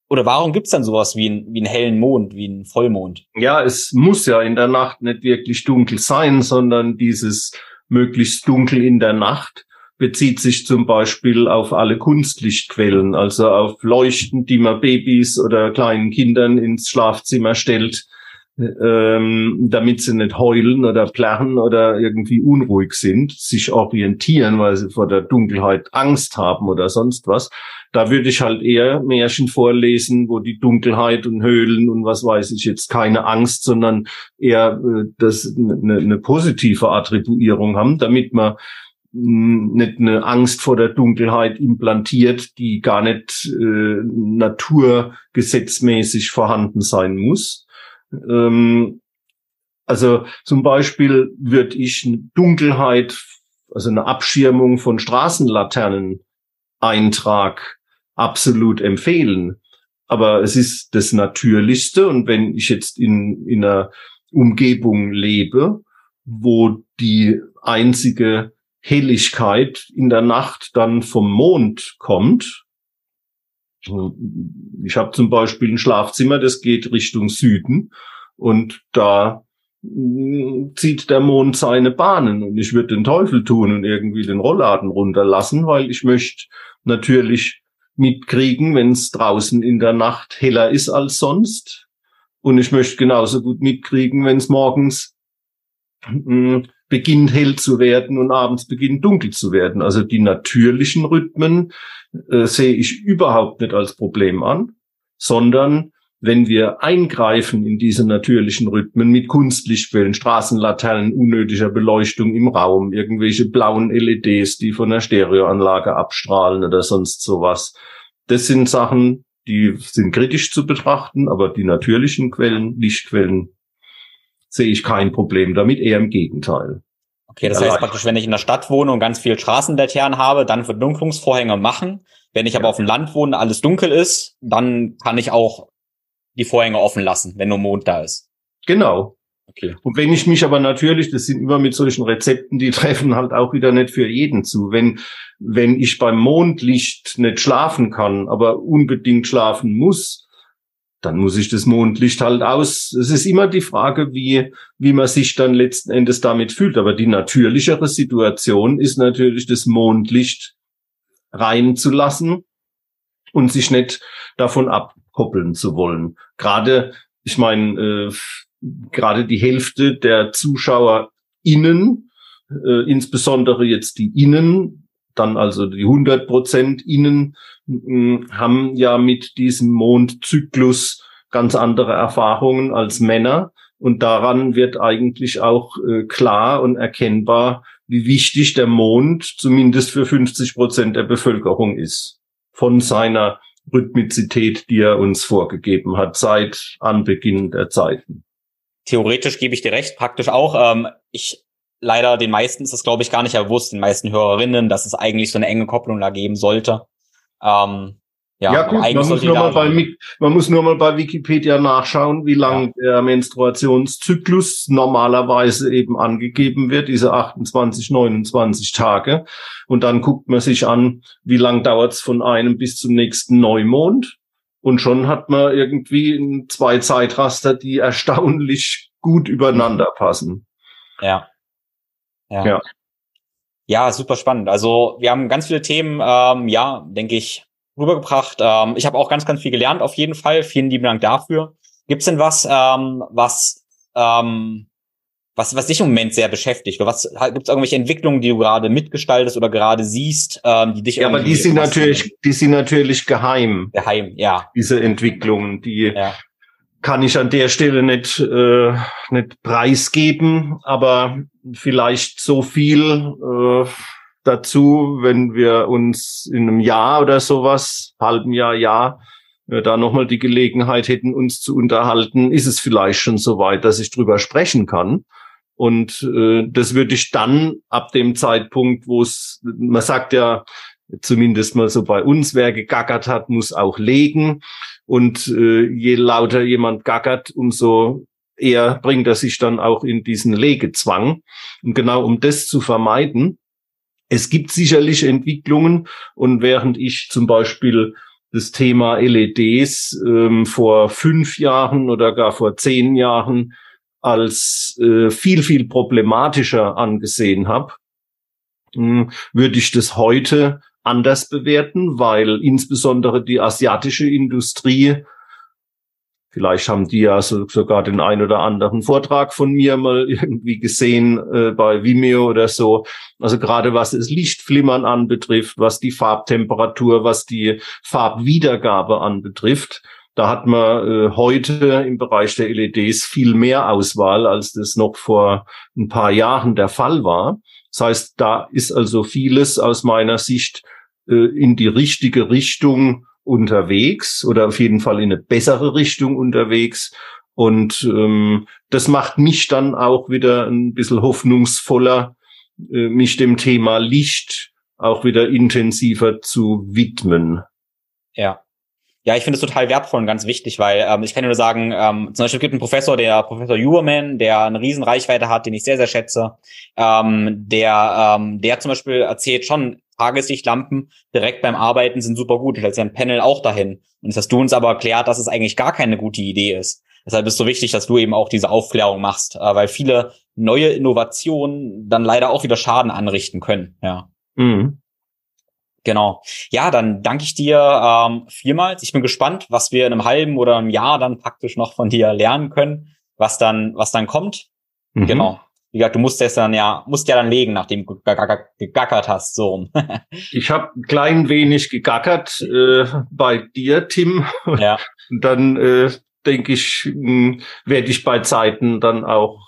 Oder warum gibt's dann sowas wie, ein, wie einen hellen Mond, wie einen Vollmond? Ja, es muss ja in der Nacht nicht wirklich dunkel sein, sondern dieses möglichst dunkel in der Nacht bezieht sich zum Beispiel auf alle Kunstlichtquellen, also auf Leuchten, die man Babys oder kleinen Kindern ins Schlafzimmer stellt, ähm, damit sie nicht heulen oder plärren oder irgendwie unruhig sind, sich orientieren, weil sie vor der Dunkelheit Angst haben oder sonst was. Da würde ich halt eher Märchen vorlesen, wo die Dunkelheit und Höhlen und was weiß ich jetzt keine Angst, sondern eher äh, das eine, eine positive Attribuierung haben, damit man nicht eine Angst vor der Dunkelheit implantiert, die gar nicht äh, naturgesetzmäßig vorhanden sein muss. Ähm, also zum Beispiel würde ich eine Dunkelheit, also eine Abschirmung von Straßenlaternen-Eintrag absolut empfehlen. Aber es ist das Natürlichste. Und wenn ich jetzt in, in einer Umgebung lebe, wo die einzige Helligkeit in der Nacht dann vom Mond kommt. Ich habe zum Beispiel ein Schlafzimmer, das geht Richtung Süden und da mm, zieht der Mond seine Bahnen und ich würde den Teufel tun und irgendwie den Rollladen runterlassen, weil ich möchte natürlich mitkriegen, wenn es draußen in der Nacht heller ist als sonst. Und ich möchte genauso gut mitkriegen, wenn es morgens mm, beginnt hell zu werden und abends beginnt dunkel zu werden. Also die natürlichen Rhythmen äh, sehe ich überhaupt nicht als Problem an, sondern wenn wir eingreifen in diese natürlichen Rhythmen mit Kunstlichtquellen, Straßenlaternen, unnötiger Beleuchtung im Raum, irgendwelche blauen LEDs, die von der Stereoanlage abstrahlen oder sonst sowas. Das sind Sachen, die sind kritisch zu betrachten, aber die natürlichen Quellen, Lichtquellen, sehe ich kein Problem damit, eher im Gegenteil. Okay, das heißt praktisch, wenn ich in der Stadt wohne und ganz viel Straßenlaternen habe, dann Verdunklungsvorhänge machen. Wenn ich aber auf dem Land wohne, alles dunkel ist, dann kann ich auch die Vorhänge offen lassen, wenn nur Mond da ist. Genau. Okay. Und wenn ich mich aber natürlich, das sind immer mit solchen Rezepten, die treffen halt auch wieder nicht für jeden zu. Wenn, wenn ich beim Mondlicht nicht schlafen kann, aber unbedingt schlafen muss, dann muss ich das Mondlicht halt aus. Es ist immer die Frage, wie, wie man sich dann letzten Endes damit fühlt. Aber die natürlichere Situation ist natürlich, das Mondlicht reinzulassen und sich nicht davon abkoppeln zu wollen. Gerade, ich meine, äh, gerade die Hälfte der Zuschauer innen, äh, insbesondere jetzt die Innen, dann also die 100 Prozent innen, haben ja mit diesem Mondzyklus ganz andere Erfahrungen als Männer. Und daran wird eigentlich auch äh, klar und erkennbar, wie wichtig der Mond zumindest für 50 Prozent der Bevölkerung ist. Von seiner Rhythmizität, die er uns vorgegeben hat, seit Anbeginn der Zeiten. Theoretisch gebe ich dir recht, praktisch auch. Ähm, ich leider den meisten ist das, glaube ich, gar nicht bewusst, den meisten Hörerinnen, dass es eigentlich so eine enge Kopplung da geben sollte. Ähm, ja, ja gut, man muss, nur mal bei, man muss nur mal bei Wikipedia nachschauen, wie lang ja. der Menstruationszyklus normalerweise eben angegeben wird, diese 28, 29 Tage. Und dann guckt man sich an, wie lang dauert's von einem bis zum nächsten Neumond. Und schon hat man irgendwie zwei Zeitraster, die erstaunlich gut übereinander passen. Ja. Ja. ja. Ja, super spannend. Also wir haben ganz viele Themen, ähm, ja, denke ich, rübergebracht. Ähm, ich habe auch ganz, ganz viel gelernt auf jeden Fall. Vielen lieben Dank dafür. Gibt's denn was, ähm, was, ähm, was, was dich im Moment sehr beschäftigt? Oder was gibt's irgendwelche Entwicklungen, die du gerade mitgestaltest oder gerade siehst, ähm, die dich Ja, aber die sind natürlich, die sind natürlich geheim. Geheim, ja. Diese Entwicklungen, die ja. Kann ich an der Stelle nicht, äh, nicht preisgeben, aber vielleicht so viel, äh, dazu, wenn wir uns in einem Jahr oder sowas, halben Jahr, Jahr, äh, da nochmal die Gelegenheit hätten, uns zu unterhalten, ist es vielleicht schon so weit, dass ich drüber sprechen kann. Und äh, das würde ich dann ab dem Zeitpunkt, wo es, man sagt ja, zumindest mal so bei uns, wer gegackert hat, muss auch legen. Und äh, je lauter jemand gackert, umso eher bringt er sich dann auch in diesen Legezwang. Und genau um das zu vermeiden, es gibt sicherlich Entwicklungen und während ich zum Beispiel das Thema LEDs ähm, vor fünf Jahren oder gar vor zehn Jahren als äh, viel, viel problematischer angesehen habe, äh, würde ich das heute anders bewerten, weil insbesondere die asiatische Industrie Vielleicht haben die ja so, sogar den ein oder anderen Vortrag von mir mal irgendwie gesehen äh, bei Vimeo oder so. Also gerade was das Lichtflimmern anbetrifft, was die Farbtemperatur, was die Farbwiedergabe anbetrifft, da hat man äh, heute im Bereich der LEDs viel mehr Auswahl, als das noch vor ein paar Jahren der Fall war. Das heißt, da ist also vieles aus meiner Sicht äh, in die richtige Richtung unterwegs oder auf jeden Fall in eine bessere Richtung unterwegs. Und ähm, das macht mich dann auch wieder ein bisschen hoffnungsvoller, äh, mich dem Thema Licht auch wieder intensiver zu widmen. Ja. Ja, ich finde es total wertvoll und ganz wichtig, weil ähm, ich kann nur sagen, ähm, zum Beispiel gibt einen Professor, der Professor Huberman, der eine riesen Reichweite hat, den ich sehr, sehr schätze, ähm, der, ähm, der zum Beispiel erzählt schon, Tageslichtlampen direkt beim Arbeiten sind super gut. Stellst ja ein Panel auch dahin. Und das hast du uns aber erklärt, dass es eigentlich gar keine gute Idee ist. Deshalb ist es so wichtig, dass du eben auch diese Aufklärung machst, äh, weil viele neue Innovationen dann leider auch wieder Schaden anrichten können. Ja. Mhm. Genau. Ja, dann danke ich dir ähm, vielmals. Ich bin gespannt, was wir in einem halben oder einem Jahr dann praktisch noch von dir lernen können, was dann, was dann kommt. Mhm. Genau wie gesagt, du musst es dann ja, musst ja dann legen, nachdem du gegackert hast, so ich habe ein klein wenig gegackert äh, bei dir, Tim. Ja. dann äh, denke ich, hm, werde ich bei Zeiten dann auch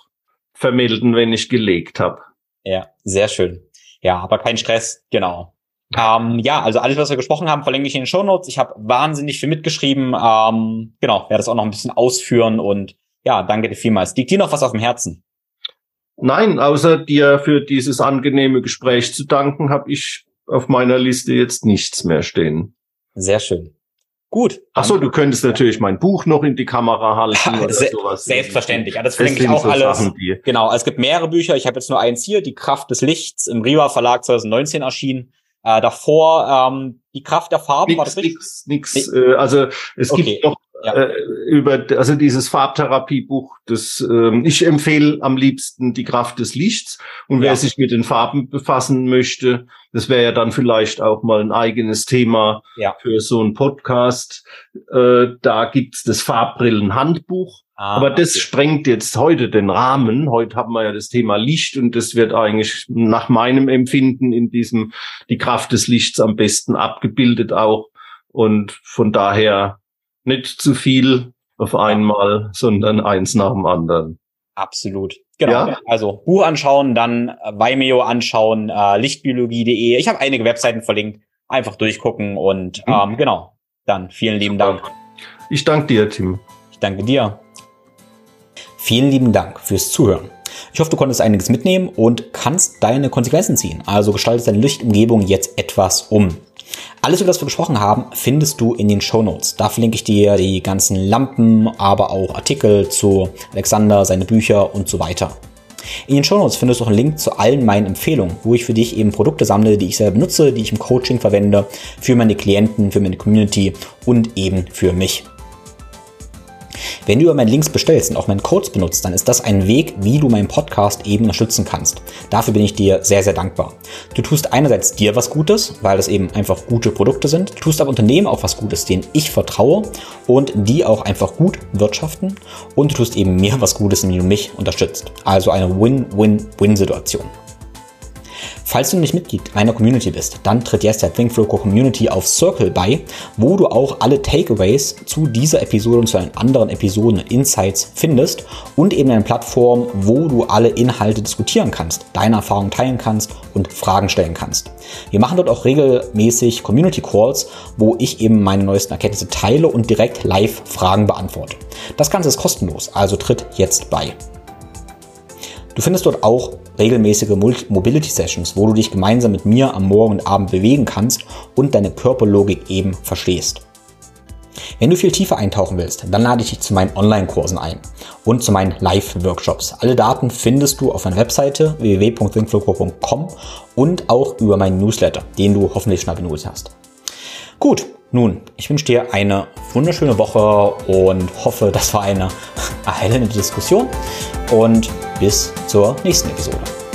vermelden, wenn ich gelegt habe. Ja, sehr schön. Ja, aber kein Stress, genau. Ähm, ja, also alles, was wir gesprochen haben, verlinke ich in den Show Notes. Ich habe wahnsinnig viel mitgeschrieben. Ähm, genau, werde das auch noch ein bisschen ausführen und ja, danke dir vielmals. Liegt dir noch was auf dem Herzen? Nein, außer dir für dieses angenehme Gespräch zu danken, habe ich auf meiner Liste jetzt nichts mehr stehen. Sehr schön. Gut. Ach so, du könntest natürlich mein Buch noch in die Kamera halten oder Se sowas. Selbstverständlich. Ja, das verlinke ich auch so alles. Sachen, genau. Es gibt mehrere Bücher. Ich habe jetzt nur eins hier, Die Kraft des Lichts, im Riva Verlag 2019 erschienen. Äh, davor ähm, Die Kraft der Farben. Nix, war das richtig? Nix, nix. Äh, also es okay. gibt noch ja. äh, über also dieses Farbtherapiebuch, das ähm, ich empfehle am liebsten die Kraft des Lichts. Und wer ja. sich mit den Farben befassen möchte, das wäre ja dann vielleicht auch mal ein eigenes Thema ja. für so einen Podcast. Äh, da gibt's das Farbbrillenhandbuch. Ah, Aber das okay. sprengt jetzt heute den Rahmen. Heute haben wir ja das Thema Licht und das wird eigentlich nach meinem Empfinden in diesem die Kraft des Lichts am besten abgebildet auch. Und von daher nicht zu viel auf einmal, sondern eins nach dem anderen. Absolut. Genau. Ja? Also Buch anschauen, dann Vimeo anschauen, äh, lichtbiologie.de. Ich habe einige Webseiten verlinkt. Einfach durchgucken und mhm. ähm, genau. Dann vielen lieben Dank. Ich danke dir, Tim. Ich danke dir. Vielen lieben Dank fürs Zuhören. Ich hoffe, du konntest einiges mitnehmen und kannst deine Konsequenzen ziehen. Also gestaltest deine Lichtumgebung jetzt etwas um. Alles, über das wir gesprochen haben, findest du in den Show Notes. Da verlinke ich dir die ganzen Lampen, aber auch Artikel zu Alexander, seine Bücher und so weiter. In den Show Notes findest du auch einen Link zu allen meinen Empfehlungen, wo ich für dich eben Produkte sammle, die ich selber benutze, die ich im Coaching verwende, für meine Klienten, für meine Community und eben für mich. Wenn du über meine Links bestellst und auch meinen Codes benutzt, dann ist das ein Weg, wie du meinen Podcast eben unterstützen kannst. Dafür bin ich dir sehr, sehr dankbar. Du tust einerseits dir was Gutes, weil das eben einfach gute Produkte sind. Du tust aber Unternehmen auch was Gutes, denen ich vertraue und die auch einfach gut wirtschaften. Und du tust eben mir was Gutes, indem du mich unterstützt. Also eine Win-Win-Win-Situation. Falls du nicht Mitglied einer Community bist, dann tritt jetzt der ThinkFloco Community auf Circle bei, wo du auch alle Takeaways zu dieser Episode und zu allen anderen Episoden Insights findest und eben eine Plattform, wo du alle Inhalte diskutieren kannst, deine Erfahrungen teilen kannst und Fragen stellen kannst. Wir machen dort auch regelmäßig Community Calls, wo ich eben meine neuesten Erkenntnisse teile und direkt live Fragen beantworte. Das Ganze ist kostenlos, also tritt jetzt bei. Du findest dort auch regelmäßige Mobility Sessions, wo du dich gemeinsam mit mir am Morgen und Abend bewegen kannst und deine Körperlogik eben verstehst. Wenn du viel tiefer eintauchen willst, dann lade ich dich zu meinen Online-Kursen ein und zu meinen Live-Workshops. Alle Daten findest du auf meiner Webseite www.thinkflowco.com und auch über meinen Newsletter, den du hoffentlich schon abonniert hast. Gut, nun, ich wünsche dir eine wunderschöne Woche und hoffe, das war eine erhellende Diskussion und bis zur nächsten Episode.